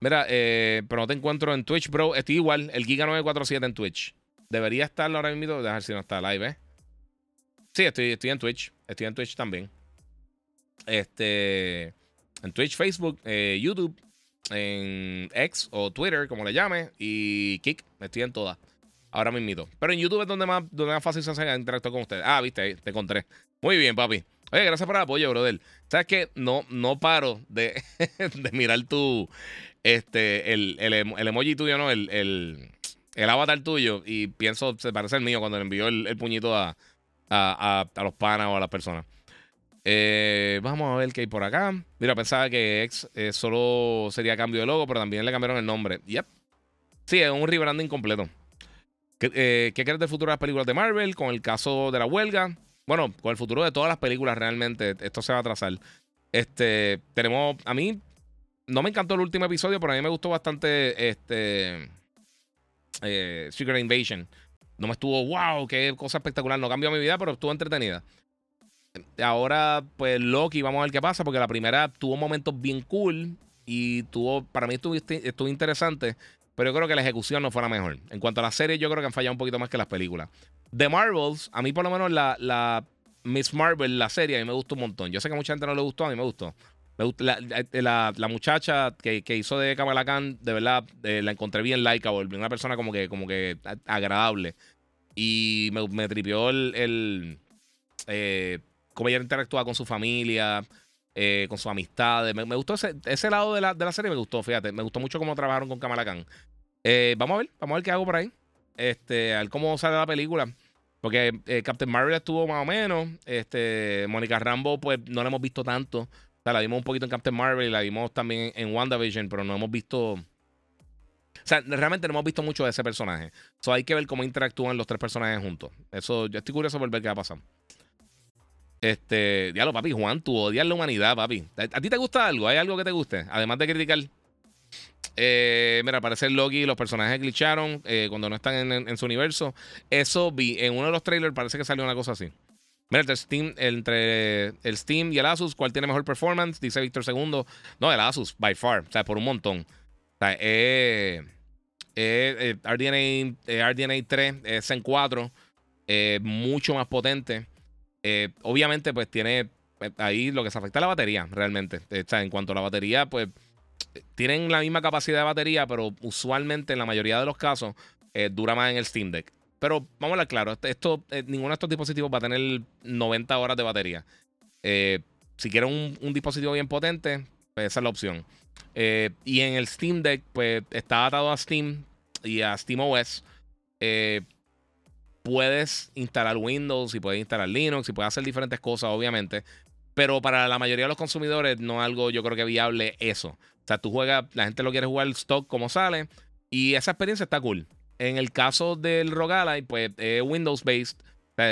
Mira, eh, pero no te encuentro en Twitch, bro. Estoy igual, el Giga 947 en Twitch. Debería estarlo ahora mismo. Dejar si no está live, ¿eh? Sí, estoy, estoy en Twitch. Estoy en Twitch también. Este. En Twitch, Facebook, eh, YouTube, en X o Twitter, como le llame, y Kick. Estoy en todas. Ahora me invito. Pero en YouTube es donde más, donde más fácil se hace interactuar con ustedes. Ah, viste, te encontré. Muy bien, papi. Oye, gracias por el apoyo, brother. Sabes que no, no paro de, de mirar tu. Este, el, el, el, emoji tuyo, ¿no? El, el, el, avatar tuyo. Y pienso, se parece al mío cuando le envió el, puñito a, a, a, los panas o a las personas. Eh, vamos a ver qué hay por acá. Mira, pensaba que X eh, solo sería cambio de logo, pero también le cambiaron el nombre. Yep. Sí, es un rebranding completo. Eh, ¿Qué, crees del futuro de las películas de Marvel? Con el caso de la huelga. Bueno, con el futuro de todas las películas realmente. Esto se va a atrasar. Este, tenemos. A mí no me encantó el último episodio, pero a mí me gustó bastante este. Eh, Secret Invasion. No me estuvo, wow, qué cosa espectacular. No cambió mi vida, pero estuvo entretenida. Ahora, pues Loki, vamos a ver qué pasa, porque la primera tuvo momentos bien cool y tuvo, para mí estuvo, estuvo interesante. Pero yo creo que la ejecución no fue la mejor. En cuanto a la serie, yo creo que han fallado un poquito más que las películas. The Marvels, a mí por lo menos la, la Miss Marvel, la serie, a mí me gustó un montón. Yo sé que a mucha gente no le gustó, a mí me gustó. la, la, muchacha que, que, hizo de Kamala Khan, de verdad, eh, la encontré bien likeable, una persona como que, como que agradable. Y me, me tripió el, el eh, cómo ella interactuaba con su familia, eh, con sus amistades. Me, gustó ese, ese lado de la, de la, serie, me gustó, fíjate. Me gustó mucho cómo trabajaron con Kamala Khan. Eh, vamos a ver, vamos a ver qué hago por ahí. Este, a ver cómo sale la película. Porque eh, Captain Marvel estuvo más o menos. Este, Mónica Rambo, pues no la hemos visto tanto. O sea, la vimos un poquito en Captain Marvel y la vimos también en WandaVision, pero no hemos visto. O sea, realmente no hemos visto mucho de ese personaje. So, hay que ver cómo interactúan los tres personajes juntos. Eso, yo estoy curioso por ver qué va a pasar. Este, diablo, papi, Juan, tú odias la humanidad, papi. ¿A, ti te gusta algo? ¿Hay algo que te guste? Además de criticar. Eh, mira, parece Loki, los personajes glitcharon eh, cuando no están en, su universo. Eso vi en uno de los trailers, parece que salió una cosa así. Mira, entre, Steam, entre el Steam y el Asus, ¿cuál tiene mejor performance? Dice Víctor Segundo. No, el Asus, by far. O sea, por un montón. O sea, eh, RDNA, RDNA 3, Zen 4, mucho más potente. Eh, obviamente, pues tiene eh, ahí lo que se afecta a la batería, realmente. Eh, en cuanto a la batería, pues tienen la misma capacidad de batería, pero usualmente en la mayoría de los casos dura más en el Steam Deck. Pero vamos a hablar claro, este, esto, ninguno de estos dispositivos va a tener 90 horas de batería. si quieren un, dispositivo bien potente, pues esa es la opción. y en el Steam Deck, pues está atado a Steam y a SteamOS puedes instalar Windows y puedes instalar Linux y puedes hacer diferentes cosas, obviamente. Pero para la mayoría de los consumidores no es algo, yo creo que viable eso. O sea, tú juegas, la gente lo quiere jugar stock como sale y esa experiencia está cool. En el caso del Rogalai, pues es Windows based,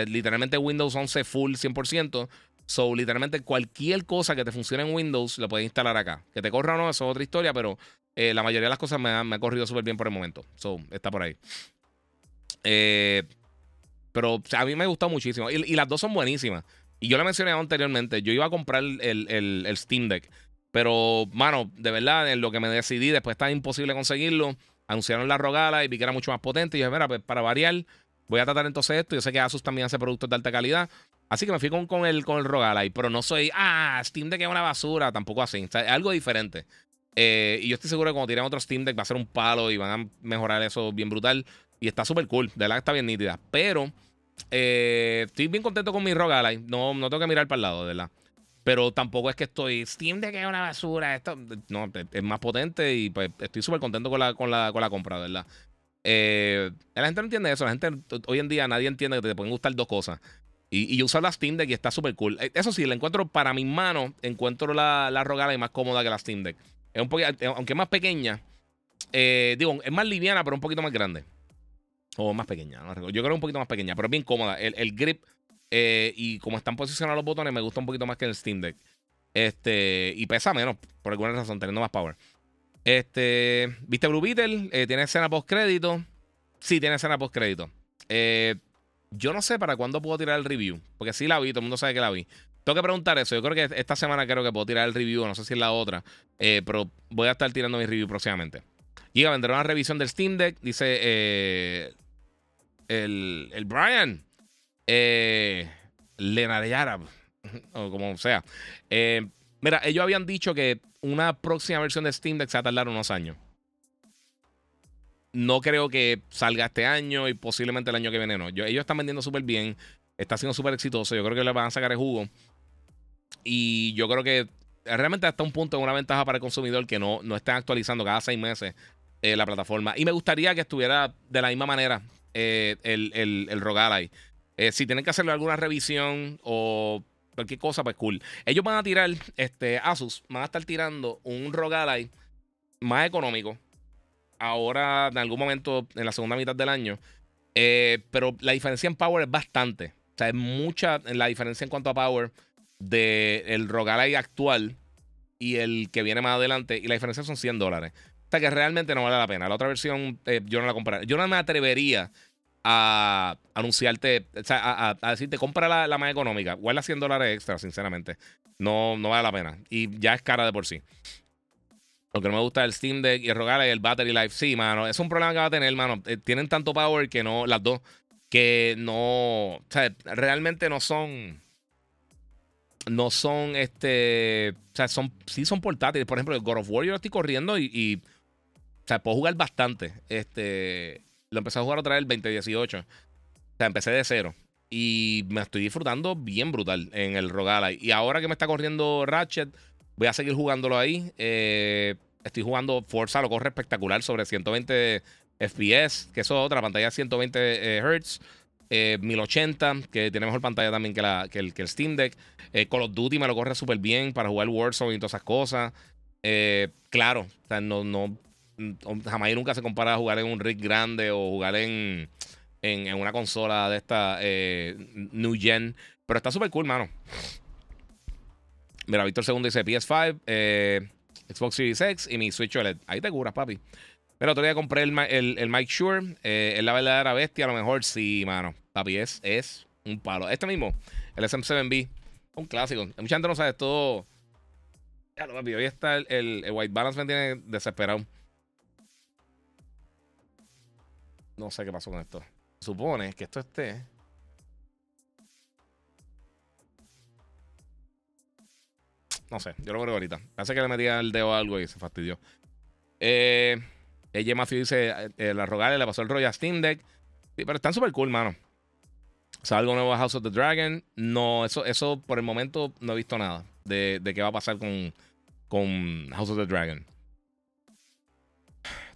literalmente Windows 11 full 100%. So, literalmente cualquier cosa que te funcione en Windows lo puedes instalar acá. Que te corra o no, eso es otra historia, pero eh, la mayoría de las cosas me, ha, me ha corrido súper bien por el momento. So, está por ahí. Eh, pero a mí me gustó muchísimo. Y, las dos son buenísimas. Y yo le mencioné anteriormente, yo iba a comprar el, Steam Deck. Pero, mano, de verdad, en lo que me decidí, después está imposible conseguirlo. Anunciaron la Rogala y vi que era mucho más potente. Y dije, mira, pues para variar, voy a tratar entonces esto. Yo sé que Asus también hace productos de alta calidad. Así que me fui con, con el, con el Rogalai, pero no soy, ah, Steam Deck es una basura, tampoco así. es algo diferente. Eh, y yo estoy seguro que cuando tiren otro Steam Deck va a ser un palo y van a mejorar eso bien brutal. Y está súper cool, de verdad que está bien nítida. Pero eh, estoy bien contento con mi Rogalai. No, no tengo que mirar para el lado, de verdad. Pero tampoco es que estoy Steam Deck es una basura. Esto no, es más potente y pues estoy súper contento con la, con, la, con la compra, ¿verdad? Eh, la gente no entiende eso. La gente hoy en día nadie entiende que te pueden gustar dos cosas. Y, yo uso la Steam Deck y está súper cool. Eh, eso sí, la encuentro para mis manos, encuentro la, la y más cómoda que la Steam Deck. Es un poquito, aunque es más pequeña, digo, es más liviana, pero un poquito más grande. O más pequeña, no Yo creo un poquito más pequeña, pero es bien cómoda. El, el grip eh, y como están posicionados los botones, me gusta un poquito más que el Steam Deck. Este, y pesa menos, por alguna razón, teniendo más power. Este, ¿viste Blue Beetle? Eh, ¿Tiene escena post crédito? Sí, tiene escena post crédito. Eh, yo no sé para cuándo puedo tirar el review, porque sí la vi, todo el mundo sabe que la vi. Tengo que preguntar eso. Yo creo que esta semana creo que puedo tirar el review, no sé si es la otra, pero voy a estar tirando mi review próximamente. Y vendrá una revisión del Steam Deck, dice el, el Brian. Eh, Lenarayara, o como sea. Eh, mira, ellos habían dicho que una próxima versión de Steam Deck se va a tardar unos años. No creo que salga este año y posiblemente el año que viene no. ellos están vendiendo súper bien. Está siendo súper exitoso. Yo creo que le van a sacar el jugo. Y yo creo que realmente hasta un punto es una ventaja para el consumidor que no, no estén actualizando cada seis meses eh, la plataforma. Y me gustaría que estuviera de la misma manera eh, el, el, el. Eh, si tienen que hacerle alguna revisión o cualquier cosa, pues cool. Ellos van a tirar, este, Asus, van a estar tirando un Rogalai más económico. Ahora, en algún momento, en la segunda mitad del año. Eh, pero la diferencia en power es bastante. O sea, es mucha la diferencia en cuanto a power del el Rogalai actual y el que viene más adelante. Y la diferencia son 100 dólares. Sea, que realmente no vale la pena. La otra versión eh, yo no la compraría. Yo no me atrevería a anunciarte, o sea, a, decirte, compra la, más económica, guarda 100 dólares extra, sinceramente. No, no vale la pena. Y ya es cara de por sí. Lo que no me gusta el Steam Deck y y el Battery Life. Sí, mano, es un problema que va a tener, mano. Eh, tienen tanto power que no, las dos, que no, o sea, realmente no son, no son, este, o sea, son, sí son portátiles. Por ejemplo, el God of War yo lo estoy corriendo y o sea, puedo jugar bastante. Este, lo empecé a jugar otra vez el 2018. O sea, empecé de cero. Y me estoy disfrutando bien brutal en el Rogala. Y ahora que me está corriendo Ratchet, voy a seguir jugándolo ahí. Eh, estoy jugando Forza, lo corre espectacular sobre 120 FPS, que eso es otra pantalla 120 eh, Hz. 1080, que tiene mejor pantalla también que, la, que, el, que el Steam Deck. Eh, Call of Duty me lo corre súper bien para jugar Warzone y todas esas cosas. claro, o sea, no, no, jamás y nunca se compara a jugar en un rig grande o jugar en, en, una consola de esta eh, New Gen. Pero está súper cool, mano. Mira, Víctor Segundo dice PS5, eh, Xbox Series X y mi Switch OLED. Ahí te curas, papi. Pero otro día compré el, el, Mike Shure. Eh, es la verdadera bestia. A lo mejor sí, mano. Papi, es, es un palo. Este mismo, el SM7B. Un clásico. Mucha gente no sabe todo. Ya lo papi. Hoy está el, el White Balance me tiene desesperado. No sé qué pasó con esto. Supone que esto esté. No sé, yo lo creo ahorita. Parece que le metía el dedo a algo y se fastidió. Eh, ella dice: eh, La Rogale le pasó el rollo a Steam Deck. Sí, pero están súper cool, mano. O sea, algo nuevo a House of the Dragon. No, eso, eso por el momento no he visto nada de, de qué va a pasar con, con House of the Dragon.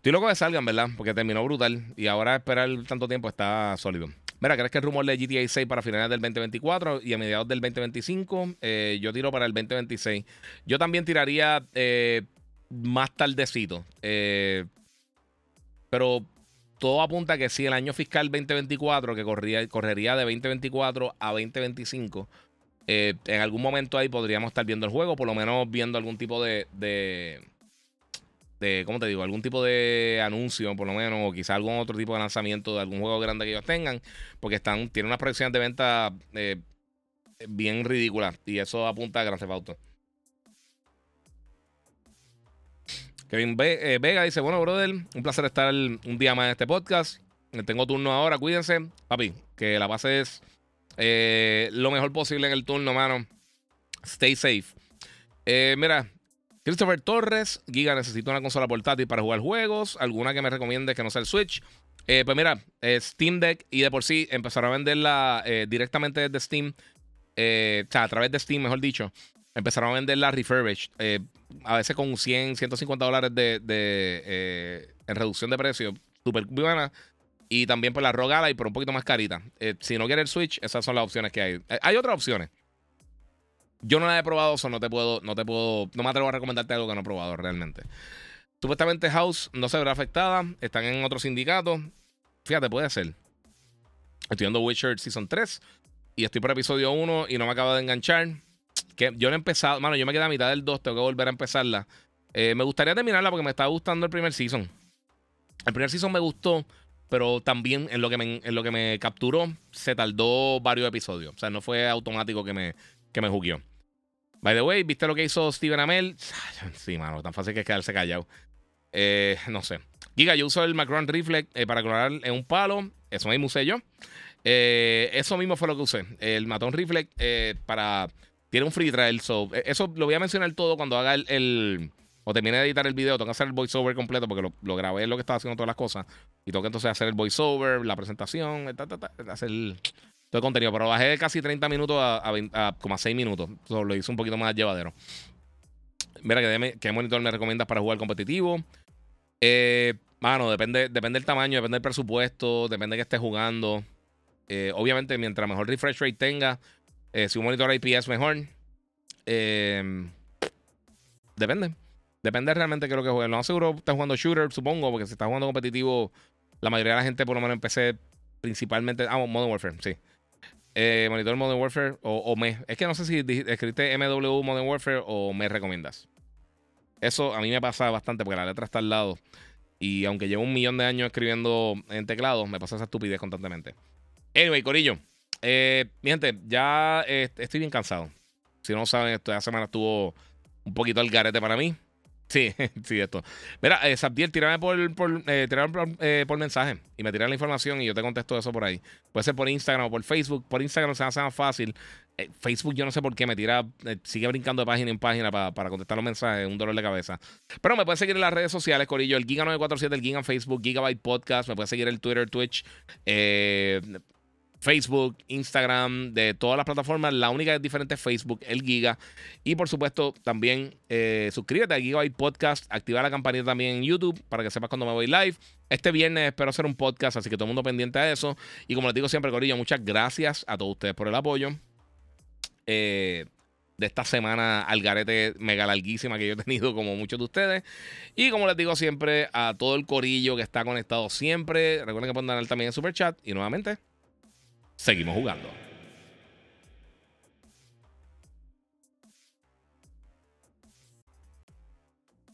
Estoy loco de salgan, ¿verdad? Porque terminó brutal y ahora esperar tanto tiempo está sólido. Mira, ¿crees que el rumor de GTA 6 para finales del 2024 y a mediados del 2025? Eh, yo tiro para el 2026. Yo también tiraría eh, más tardecito. Eh, pero todo apunta a que si el año fiscal 2024, que corría, correría de 2024 a 2025, en algún momento ahí podríamos estar viendo el juego, por lo menos viendo algún tipo de de, ¿cómo te digo? Algún tipo de anuncio, por lo menos, o quizá algún otro tipo de lanzamiento de algún juego grande que ellos tengan, porque están, tienen unas proyecciones de venta eh, bien ridículas y eso apunta a Gran Theft Auto. Kevin eh, Vega dice, bueno, brother, un placer estar un día más en este podcast. Tengo turno ahora, cuídense. Papi, que la pases eh, lo mejor posible en el turno, mano. Stay safe. Mira, Christopher Torres, Giga, necesito una consola portátil para jugar juegos. ¿Alguna que me recomiende que no sea el Switch? Eh, pues mira, Steam Deck y de por sí empezaron a venderla directamente desde Steam. o sea, a través de Steam, mejor dicho. Empezaron a venderla refurbished. a veces con 100, 150 dólares de, en reducción de precio. Súper buena. Y también por la rogada y por un poquito más carita. Eh, si no quieres el Switch, esas son las opciones que hay. Eh, hay otras opciones. Yo no las he probado, eso no te puedo, no te puedo, no me atrevo a recomendarte algo que no he probado realmente. Supuestamente House no se verá afectada. Están en otro sindicato. Fíjate, puede ser. Estoy viendo Witcher Season 3 y estoy por episodio 1 y no me acabo de enganchar. Que yo no he empezado, mano, yo me quedé a mitad del 2, tengo que volver a empezarla. Eh, me gustaría terminarla porque me está gustando el primer season. El primer season me gustó pero también en lo que en lo que me capturó se tardó varios episodios. O sea, no fue automático que me, que me jugueó. By the way, ¿viste lo que hizo Steven Amell? Sí, mano, tan fácil que es quedarse callado. Eh, no sé. Giga, yo uso el Macron Reflex eh, para clonar en un palo. Eso mismo usé yo. Eh, eso mismo fue lo que usé. El Matón Reflex para. Tiene un free trial. eso lo voy a mencionar todo cuando haga el o termine de editar el video, tengo que hacer el voiceover completo porque lo, grabé lo que estaba haciendo todas las cosas. Y tengo que entonces hacer el voiceover, la presentación, hacer todo el contenido. Pero bajé de casi 30 minutos a, como a 6 minutos. lo hice un poquito más llevadero. Mira, ¿qué, monitor me recomiendas para jugar competitivo? Eh, mano, depende, depende del tamaño, depende del presupuesto, depende de que estés jugando. Eh, obviamente, mientras mejor refresh rate tenga, eh, si un monitor IPS mejor. Eh, depende. Depende realmente de qué es lo que juegue. No seguro está jugando shooter, supongo, porque si está jugando competitivo, la mayoría de la gente, por lo menos empecé principalmente. Ah, Modern Warfare, sí. Eh, monitor Modern Warfare o, me. Es que no sé si escribiste MW Modern Warfare o me recomiendas. Eso a mí me pasa bastante porque la letra está al lado. Y aunque llevo un millón de años escribiendo en teclado, me pasa esa estupidez constantemente. Anyway, Corillo. Eh, mi gente, ya eh, estoy bien cansado. Si no saben, esta semana estuvo un poquito al garete para mí. Sí, sí, esto. Mira, eh, Sabdiel, tírame por, por, eh, eh, por, mensaje y me tiran la información y yo te contesto eso por ahí. Puede ser por Instagram o por Facebook. Por Instagram se hace más fácil. Eh, Facebook, yo no sé por qué me tira, sigue brincando de página en página para, contestar los mensajes, un dolor de cabeza. Pero me puedes seguir en las redes sociales, Corillo, el Giga947, el Giga en Facebook, Gigabyte Podcast, me puedes seguir en Twitter, Twitch, eh, Facebook, Instagram, de todas las plataformas. La única que es diferente es Facebook, el Giga. Y por supuesto, también eh, suscríbete a Gigabyte Podcast. Activa la campanita también en YouTube para que sepas cuando me voy live. Este viernes espero hacer un podcast, así que todo el mundo pendiente a eso. Y como les digo siempre, Corillo, muchas gracias a todos ustedes por el apoyo. Eh, de esta semana al garete mega larguísima que yo he tenido como muchos de ustedes. Y como les digo siempre, a todo el corillo que está conectado siempre. Recuerden que pueden dar también en super chat. Y nuevamente, seguimos jugando.